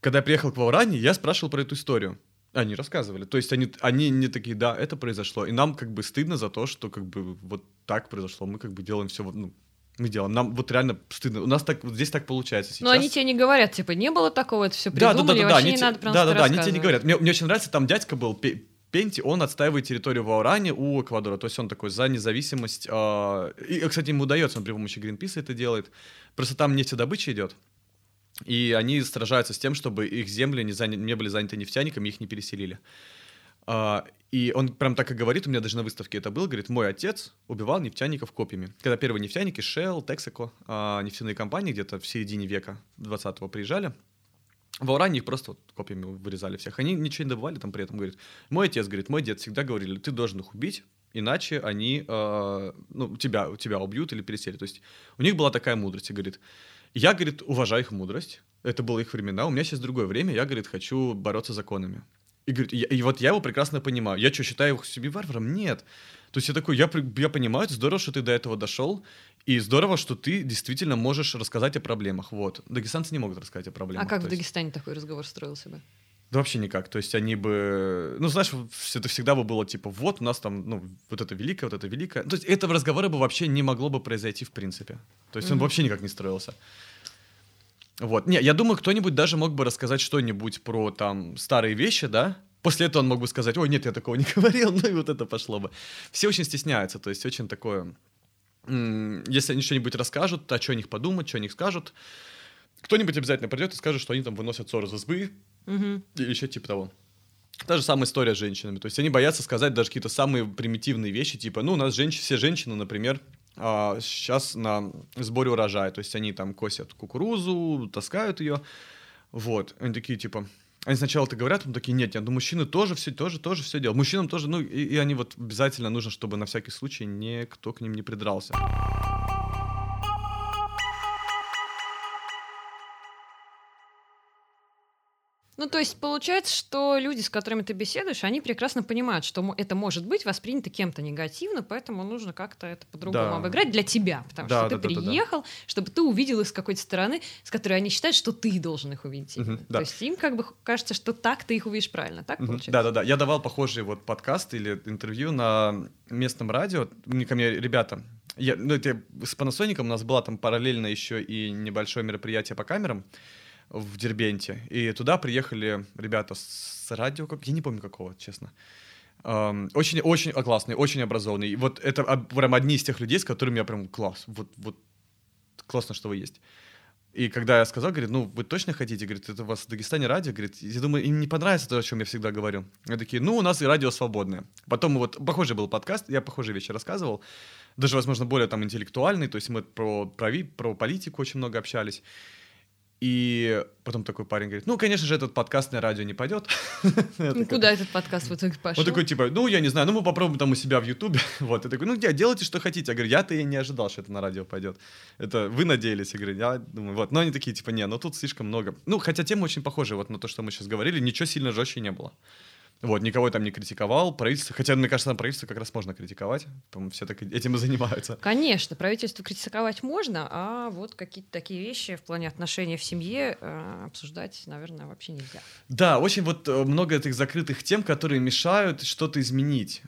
когда я приехал к Вауране, я спрашивал про эту историю. Они рассказывали. То есть они, они не такие, да, это произошло. И нам как бы стыдно за то, что как бы вот так произошло. Мы как бы делаем все, ну, мы делаем. Нам вот реально стыдно. У нас так, вот здесь так получается сейчас. Но они тебе не говорят, типа, не было такого, это все Да, придумали, да, да, да, вообще они не те- надо прям да, да, да, они тебе не говорят. Мне, мне очень нравится, там дядька был, Пе- Пенти, он отстаивает территорию в Ауране у Эквадора. То есть он такой за независимость. а, и, кстати, ему удается, он при помощи Гринписа это делает. Просто там нефтедобыча идет. И они сражаются с тем, чтобы их земли не, заня- не были заняты нефтяниками, их не переселили. А, и он прям так и говорит, у меня даже на выставке это было, говорит, мой отец убивал нефтяников копьями. Когда первые нефтяники, Shell, Texaco, а, нефтяные компании где-то в середине века 20-го приезжали, в Уране их просто вот копьями вырезали всех. Они ничего не добывали там при этом, говорит. Мой отец, говорит, мой дед всегда говорили, ты должен их убить, иначе они, э, ну, тебя, тебя убьют или переселят. То есть у них была такая мудрость, и говорит, я, говорит, уважаю их мудрость, это было их времена, у меня сейчас другое время, я, говорит, хочу бороться законами. И, говорит, я- и вот я его прекрасно понимаю. Я что, считаю их себе варваром? Нет. То есть я такой, я, я понимаю, это здорово, что ты до этого дошел, и здорово, что ты действительно можешь рассказать о проблемах. Вот. Дагестанцы не могут рассказать о А проблемах. как то в есть- Дагестане такой разговор строился бы? да вообще никак. То есть они бы... Ну, знаешь, это всегда бы было типа, вот у нас там, ну, вот это великое, вот это великое. То есть этого разговора бы вообще не могло бы произойти в принципе. То есть он Мгм. вообще никак не строился. Вот. Не, я думаю, кто-нибудь даже мог бы рассказать что-нибудь про там старые вещи, да? После этого он мог бы сказать, ой, нет, я такого не говорил, ну и вот это пошло бы. Все очень стесняются, то есть очень такое... Если они что-нибудь расскажут, а что о них подумать, что о них скажут, кто-нибудь обязательно придет и скажет, что они там выносят ссоры из избы, Мгм. или еще типа того. Та же самая история с женщинами. То есть они боятся сказать даже какие-то самые примитивные вещи, типа, ну, у нас женщ- все женщины, например, сейчас на сборе урожая. То есть они там косят кукурузу, таскают ее. Вот. Они такие, типа, они сначала это говорят, потом такие, нет, нет, ну мужчины тоже все, тоже, тоже все делают. Мужчинам тоже, ну, и, и они вот обязательно нужно, чтобы на всякий случай никто к ним не придрался. Ну, то есть получается, что люди, с которыми ты беседуешь, они прекрасно понимают, что это может быть воспринято кем-то негативно, поэтому нужно как-то это по-другому Да. обыграть для тебя, потому Да, что да, ты да, да, да. приехал, чтобы ты увидел их с какой-то стороны, с которой они считают, что ты должен их увидеть. Да. То есть им как бы кажется, что так ты их увидишь правильно, так Мгм. получается? Да-да-да. Я давал похожий вот подкаст или интервью на местном радио. Мне ко мне ребята, я, ну, это с Panasonic у нас было там параллельно еще и небольшое мероприятие по камерам в Дербенте. И туда приехали ребята с радио, как я не помню какого, честно. Ам, Очень, очень классные, очень образованные. И вот это прям одни из тех людей, с которыми я прям класс. Вот, вот классно, что вы есть. И когда я сказал, говорит, ну, вы точно хотите? Говорит, это у вас в Дагестане радио? Говорит, я думаю, им не понравится то, о чем я всегда говорю. Они такие, ну, у нас и радио свободное. Потом вот, похожий был подкаст, я похожие вещи рассказывал. Даже, возможно, более там интеллектуальный, то есть мы про, про, про политику очень много общались. И потом такой парень говорит, ну, конечно же, этот подкаст на радио не пойдет. Ну, Куда этот подкаст в итоге пошел? он такой, типа, ну, я не знаю, ну, мы попробуем там у себя в Ютубе. Вот, я такой, ну, где, делайте, что хотите. Я говорю, я-то и не ожидал, что это на радио пойдет. Это вы надеялись, я говорю, я думаю, вот. Но они такие, типа, не, ну, тут слишком много. Ну, хотя тема очень похожа вот на то, что мы сейчас говорили, ничего сильно жестче не было. Вот, никого там не критиковал, правительство, хотя, мне кажется, правительство как раз можно критиковать, по-моему, все так этим и занимаются. Конечно, правительство критиковать можно, а вот какие-то такие вещи в плане отношений в семье э, обсуждать, наверное, вообще нельзя. Да, очень вот э, много этих закрытых тем, которые мешают что-то изменить.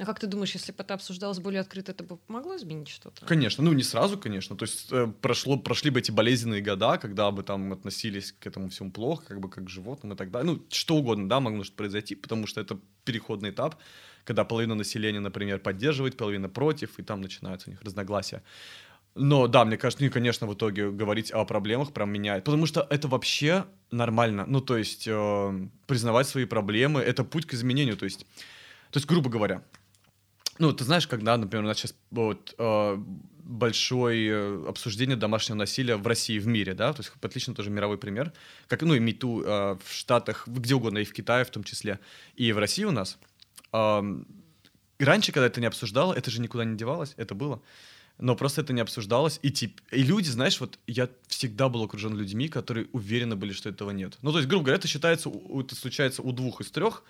А как ты думаешь, если бы это обсуждалось более открыто, это бы помогло изменить что-то? Конечно, ну не сразу, конечно. То есть э, прошло, прошли бы эти болезненные года, когда бы там относились к этому всему плохо, как бы как к животным и так далее. Ну, что угодно, да, могло что произойти, потому что это переходный этап, когда половина населения, например, поддерживает, половина против, и там начинаются у них разногласия. Но да, мне кажется, ну и, конечно, в итоге говорить о проблемах прям меняет. Потому что это вообще нормально. Ну, то есть э, признавать свои проблемы — это путь к изменению. То есть, то есть, грубо говоря, ну, ты знаешь, когда, например, у нас сейчас вот э, большое э, обсуждение домашнего насилия в России, в мире, да, то есть отлично тоже мировой пример, как, ну, и МИТУ э, в Штатах, где угодно, и в Китае в том числе, и в России у нас. И раньше, когда это не обсуждало, это же никуда не девалось, это было. Но просто это не обсуждалось. И, тип, и люди, знаешь, вот я всегда был окружен людьми, которые уверены были, что этого нет. Ну, то есть, грубо говоря, это считается, это случается у двух из трех,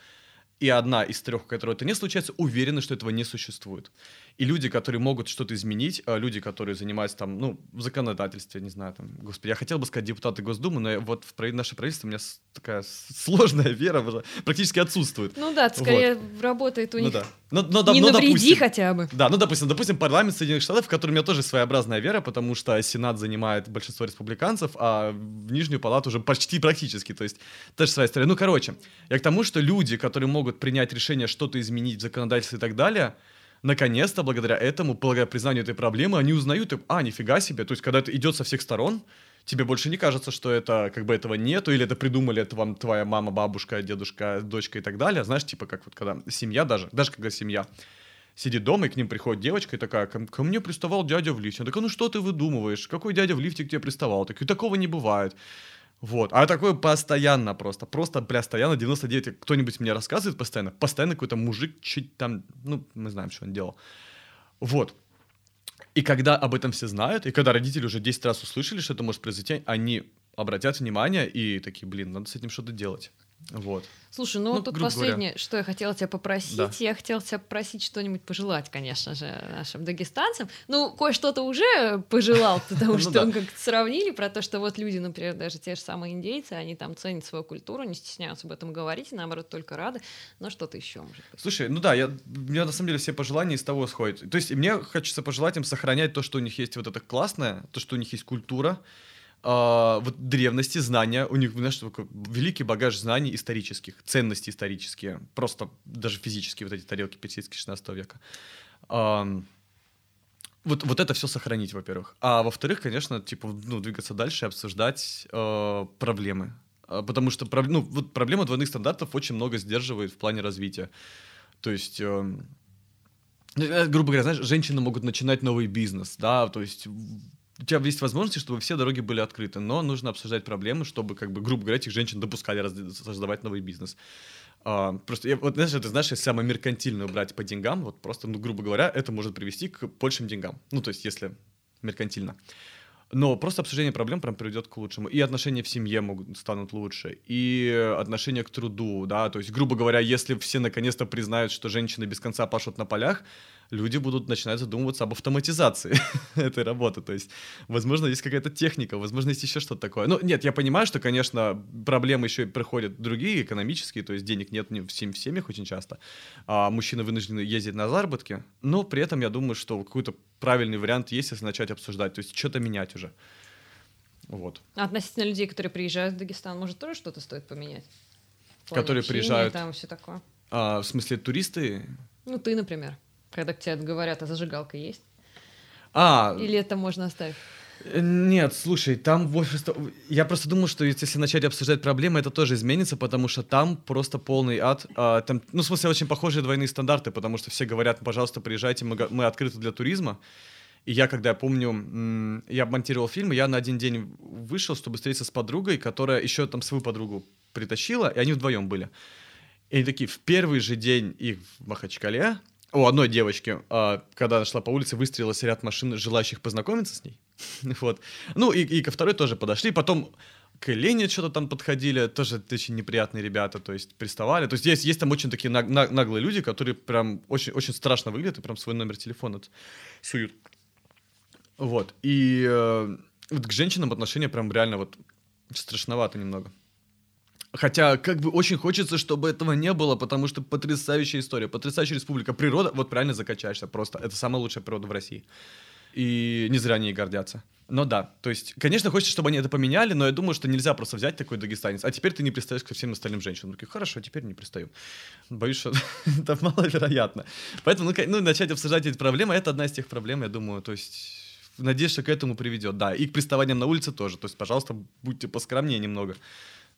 и одна из трех, у которой это не случается, уверены, что этого не существует. И люди, которые могут что-то изменить, а, люди, которые занимаются там, ну, в законодательстве, не знаю, там, господи, я хотел бы сказать депутаты Госдумы, но вот в наше правительство у меня такая сложная вера уже практически отсутствует. Ну да, скорее работает у Ну них да. Ну, ну, да, Не ну, навреди допустим, хотя бы. Да, ну, допустим, допустим, парламент Соединенных Штатов, в котором у меня тоже своеобразная вера, потому что Сенат занимает большинство республиканцев, а в Нижнюю палату уже почти практически, то есть тоже своя история. Ну, короче, я к тому, что люди, которые могут принять решение что-то изменить в законодательстве и так далее, наконец-то, благодаря этому, благодаря признанию этой проблемы, они узнают, а, нифига себе, то есть когда это идет со всех сторон, тебе больше не кажется, что это как бы этого нету, или это придумали, это вам твоя мама, бабушка, дедушка, дочка и так далее. Знаешь, типа как вот когда семья даже, даже когда семья сидит дома, и к ним приходит девочка и такая, ко, ко мне приставал дядя в лифте. Она такая, ну что ты выдумываешь? Какой дядя в лифте к тебе приставал? Так, и такого не бывает. Вот. А такое постоянно просто. Просто постоянно 99. Кто-нибудь мне рассказывает постоянно. Постоянно какой-то мужик чуть там, ну, мы знаем, что он делал. Вот. И когда об этом все знают, и когда родители уже 10 раз услышали, что это может произойти, они обратят внимание и такие, блин, надо с этим что-то делать. Вот. Слушай, ну, Ну, тут последнее, что я хотела тебя попросить, Да. я хотела тебя попросить что-нибудь пожелать, конечно же, нашим дагестанцам. Ну, кое-что ты уже пожелал, потому Ну что как-то сравнили про то, что вот люди, например, даже те же самые индейцы, они там ценят свою культуру, не стесняются об этом говорить, и наоборот, только рады, но что-то еще может быть. Слушай, ну да, я, у меня на самом деле все пожелания из того сходят. То есть мне хочется пожелать им сохранять то, что у них есть вот это классное, то, что у них есть культура, а, вот древности, знания, у них, знаешь, такой великий багаж знаний исторических, ценностей исторические, просто даже физические вот эти тарелки персидские 16 века. Ам, вот, вот это все сохранить, во-первых. А во-вторых, конечно, типа, ну, двигаться дальше и обсуждать э, проблемы. А, Потому что ну, вот проблема двойных стандартов очень много сдерживает в плане развития. То есть, эм, э, грубо говоря, знаешь, женщины могут начинать новый бизнес, да, то есть у тебя есть возможности, чтобы все дороги были открыты, но нужно обсуждать проблемы, чтобы, как бы, грубо говоря, этих женщин допускали создавать новый бизнес. А, просто, я, вот, знаешь, это, знаешь, если самое меркантильное брать по деньгам, вот просто, ну, грубо говоря, это может привести к большим деньгам. Ну, то есть, если меркантильно. Но просто обсуждение проблем прям приведет к лучшему. И отношения в семье могут станут лучше, и отношения к труду, да, то есть, грубо говоря, если все наконец-то признают, что женщины без конца пашут на полях, люди будут начинать задумываться об автоматизации этой работы. То есть, возможно, есть какая-то техника, возможно, есть еще что-то такое. Ну, нет, я понимаю, что, конечно, проблемы еще и приходят другие, экономические, то есть денег нет в сем- в семьях очень часто. А мужчины вынуждены ездить на заработки, но при этом я думаю, что какой-то правильный вариант есть, если начать обсуждать, то есть что-то менять уже. Вот. А относительно людей, которые приезжают в Дагестан, может, тоже что-то стоит поменять? Которые общения приезжают- Там все такое. А, в смысле, туристы? Ну, ты, например, когда к тебе говорят, а зажигалка есть? А, Или это можно оставить? Э, Нет, слушай, там возраст... Я просто думал, что если начать обсуждать проблемы, это тоже изменится, потому что там просто полный ад. А, там, ну, в смысле, очень похожие двойные стандарты, потому что все говорят, пожалуйста, приезжайте, мы, мы открыты для туризма. И я, когда я помню, я монтировал фильм, и я на один день вышел, чтобы встретиться с подругой, которая еще там свою подругу притащила, и они вдвоем были. И они такие, в первый же день их в Махачкале, у одной девочки, а, когда она шла по улице, выстрелилась ряд машин, желающих познакомиться с ней. Вот. Ну, и, и ко второй тоже подошли. Потом к Лене что-то там подходили, тоже очень неприятные ребята, то есть приставали. То есть есть, есть там очень такие наг- наг- наглые люди, которые прям очень, очень страшно выглядят и прям свой номер телефона суют. Вот. И э, вот к женщинам отношение прям реально вот страшновато немного. Хотя, как бы очень хочется, чтобы этого не было, потому что потрясающая история, потрясающая республика. Природа, вот правильно закачаешься просто. Это самая лучшая природа в России. И не зря они гордятся. Но да, то есть, конечно, хочется, чтобы они это поменяли, но я думаю, что нельзя просто взять такой дагестанец, а теперь ты не пристаешь ко всем остальным женщинам. Такие, хорошо, теперь не пристаю. Боюсь, что это маловероятно. Поэтому, ну, ну, начать обсуждать эти проблемы, это одна из тех проблем, я думаю, то есть, надеюсь, что к этому приведет. Да, и к приставаниям на улице тоже. То есть, пожалуйста, будьте поскромнее немного.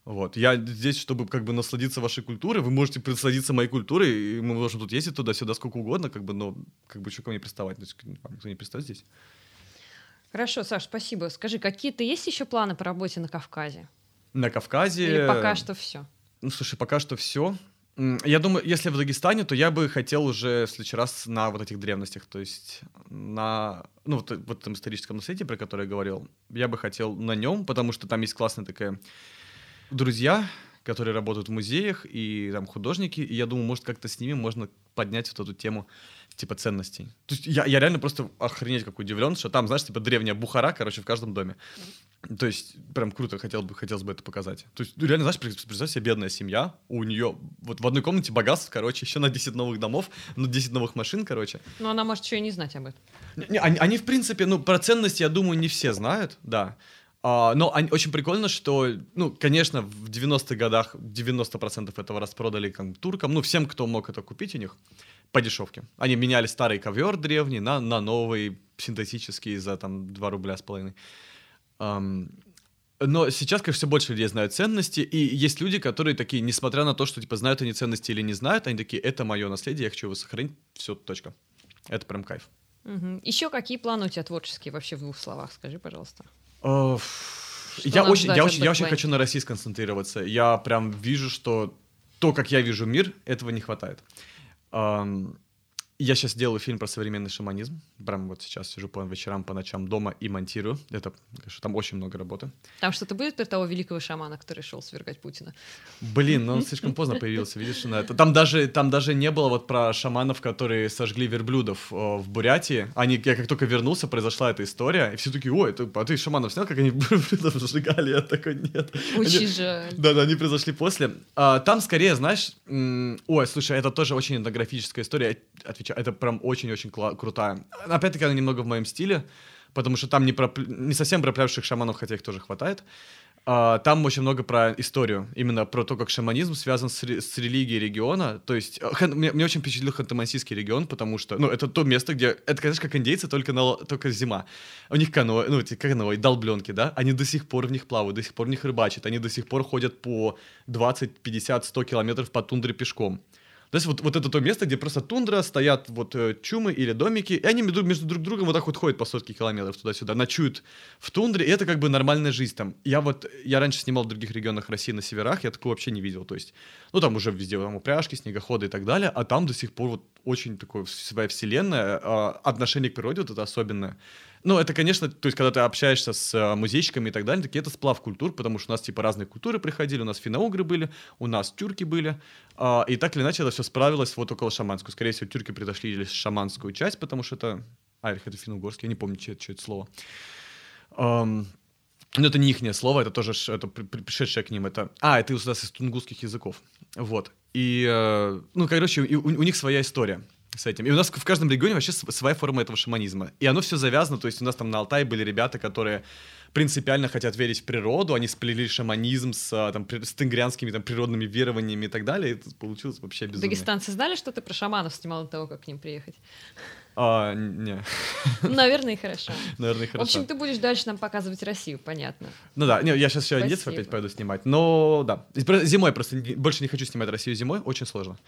Вот. Я здесь, чтобы как бы насладиться вашей культурой, вы можете насладиться моей культурой, и мы можем тут ездить туда-сюда сколько угодно, как бы, но как бы что ко мне приставать? То есть, вам никто не пристает здесь. Хорошо, Саш, спасибо. Скажи, какие-то есть еще планы по работе на Кавказе? На Кавказе... Или пока что все? Ну, слушай, пока что все. Я думаю, если в Дагестане, то я бы хотел уже в следующий раз на вот этих древностях, то есть на, ну, вот, вот этом историческом наследии, про которое я говорил, я бы хотел на нем, потому что там есть классная такая... Друзья, которые работают в музеях, и там художники, и я думаю, может, как-то с ними можно поднять вот эту тему типа ценностей. То есть я, я реально просто охренеть как удивлен, что там, знаешь, типа древняя Бухара, короче, в каждом доме. То есть прям круто, хотел бы, хотелось бы это показать. То есть реально, знаешь, представь себе бедная семья, у нее вот в одной комнате богатство, короче, еще на 10 новых домов, ну 10 новых машин, короче. Ну она может еще и не знать об этом. Не, они, они, в принципе, ну про ценности, я думаю, не все знают, да. А, но они, очень прикольно, что, ну, конечно, в 90-х годах 90% этого распродали как, туркам, ну, всем, кто мог это купить у них по дешевке. Они меняли старый ковер древний на, на новый синтетический за там 2 рубля с половиной. Um, но сейчас, как все больше людей знают ценности, и есть люди, которые такие, несмотря на то, что типа знают они ценности или не знают, они такие, это мое наследие, я хочу его сохранить, все, точка. Это прям кайф. Угу. Еще какие планы у тебя творческие вообще в двух словах, скажи, пожалуйста. Uh, я очень, я очень, я очень хочу на России сконцентрироваться. Я прям вижу, что то, как я вижу мир, этого не хватает. Um, я сейчас делаю фильм про современный шаманизм. Прям вот сейчас сижу по вечерам, по ночам дома и монтирую. Это, конечно, там очень много работы. Там что-то будет про того великого шамана, который шел свергать Путина? Блин, ну он слишком поздно появился, видишь, на это. Там даже, там даже не было вот про шаманов, которые сожгли верблюдов о, в Бурятии. Они, я как только вернулся, произошла эта история, и все такие, ой, ты, а ты шаманов снял, как они верблюдов сжигали? Я такой, нет. Очень жаль. Да, да, они произошли после. А, там скорее, знаешь, ой, слушай, это тоже очень этнографическая история, отвечаю это прям очень-очень крутая. Опять-таки, она немного в моем стиле, потому что там не, про, не совсем про пляшущих шаманов, хотя их тоже хватает. Uh, там очень много про историю, именно про то, как шаманизм связан с, с религией региона. То есть э, хэн, мне, мне очень впечатлил ханты-мансийский регион, потому что, ну, это то место, где, это, конечно, как индейцы, только, на, только зима. У них каноэ, ну, эти каноэ, долбленки, да, они до сих пор в них плавают, до сих пор в них рыбачат, они до сих пор ходят по 20, 50, 100 километров по тундре пешком. То есть вот, вот это то место, где просто тундра, стоят вот э, чумы или домики, и они между, между друг другом вот так вот ходят по сотке километров туда-сюда, ночуют в тундре, и это как бы нормальная жизнь там. Я вот, я раньше снимал в других регионах России на северах, я такого вообще не видел, то есть, ну там уже везде там упряжки, снегоходы и так далее, а там до сих пор вот очень такое своя вселенная, э, отношение к природе вот это особенное. Ну, это, конечно, то есть, когда ты общаешься с э, музейщиками и так далее, такие это сплав культур, потому что у нас, типа, разные культуры приходили, у нас финно-угры были, у нас тюрки были, э, и так или иначе это все справилось вот около шаманскую. Скорее всего, тюрки притащили шаманскую часть, потому что это... А, это финно-угорский, я не помню, что это, слово. Um, но это не их слово, это тоже это пришедшее к ним. Это... А, это у нас из тунгусских языков. Вот. И, э, ну, короче, у, у них своя история с этим. И у нас в каждом регионе вообще своя форма этого шаманизма. И оно все завязано, то есть у нас там на Алтае были ребята, которые принципиально хотят верить в природу, они сплели шаманизм с, а, там, с тенгрянскими там, природными верованиями и так далее, и это получилось вообще безумно. Дагестанцы знали, что ты про шаманов снимал до того, как к ним приехать? А, не. Наверное, и хорошо. Наверное, хорошо. В общем, ты будешь дальше нам показывать Россию, понятно. Ну да, не, я сейчас еще детство опять пойду снимать. Но да, зимой просто больше не хочу снимать Россию зимой, очень сложно.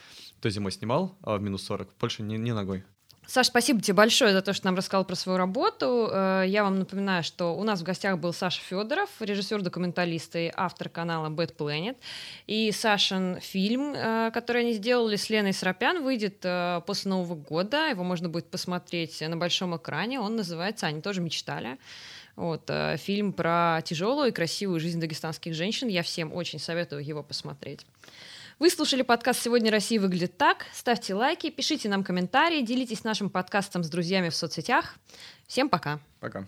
То зимой снимал а в минус 40, больше не, не ногой. Саш, спасибо тебе большое за то, что нам рассказал про свою работу. Э, я вам напоминаю, что у нас в гостях был Саша Федоров, режиссер-документалист и автор канала Bad Planet. И Сашин фильм, э, который они сделали с Леной Срапян, выйдет э, после Нового года. Его можно будет посмотреть на большом экране. Он называется «Они тоже мечтали». Вот, фильм про тяжелую и красивую жизнь дагестанских женщин. Я всем очень советую его посмотреть. Вы слушали подкаст «Сегодня Россия выглядит так». Ставьте лайки, пишите нам комментарии, делитесь нашим подкастом с друзьями в соцсетях. Всем пока. Пока.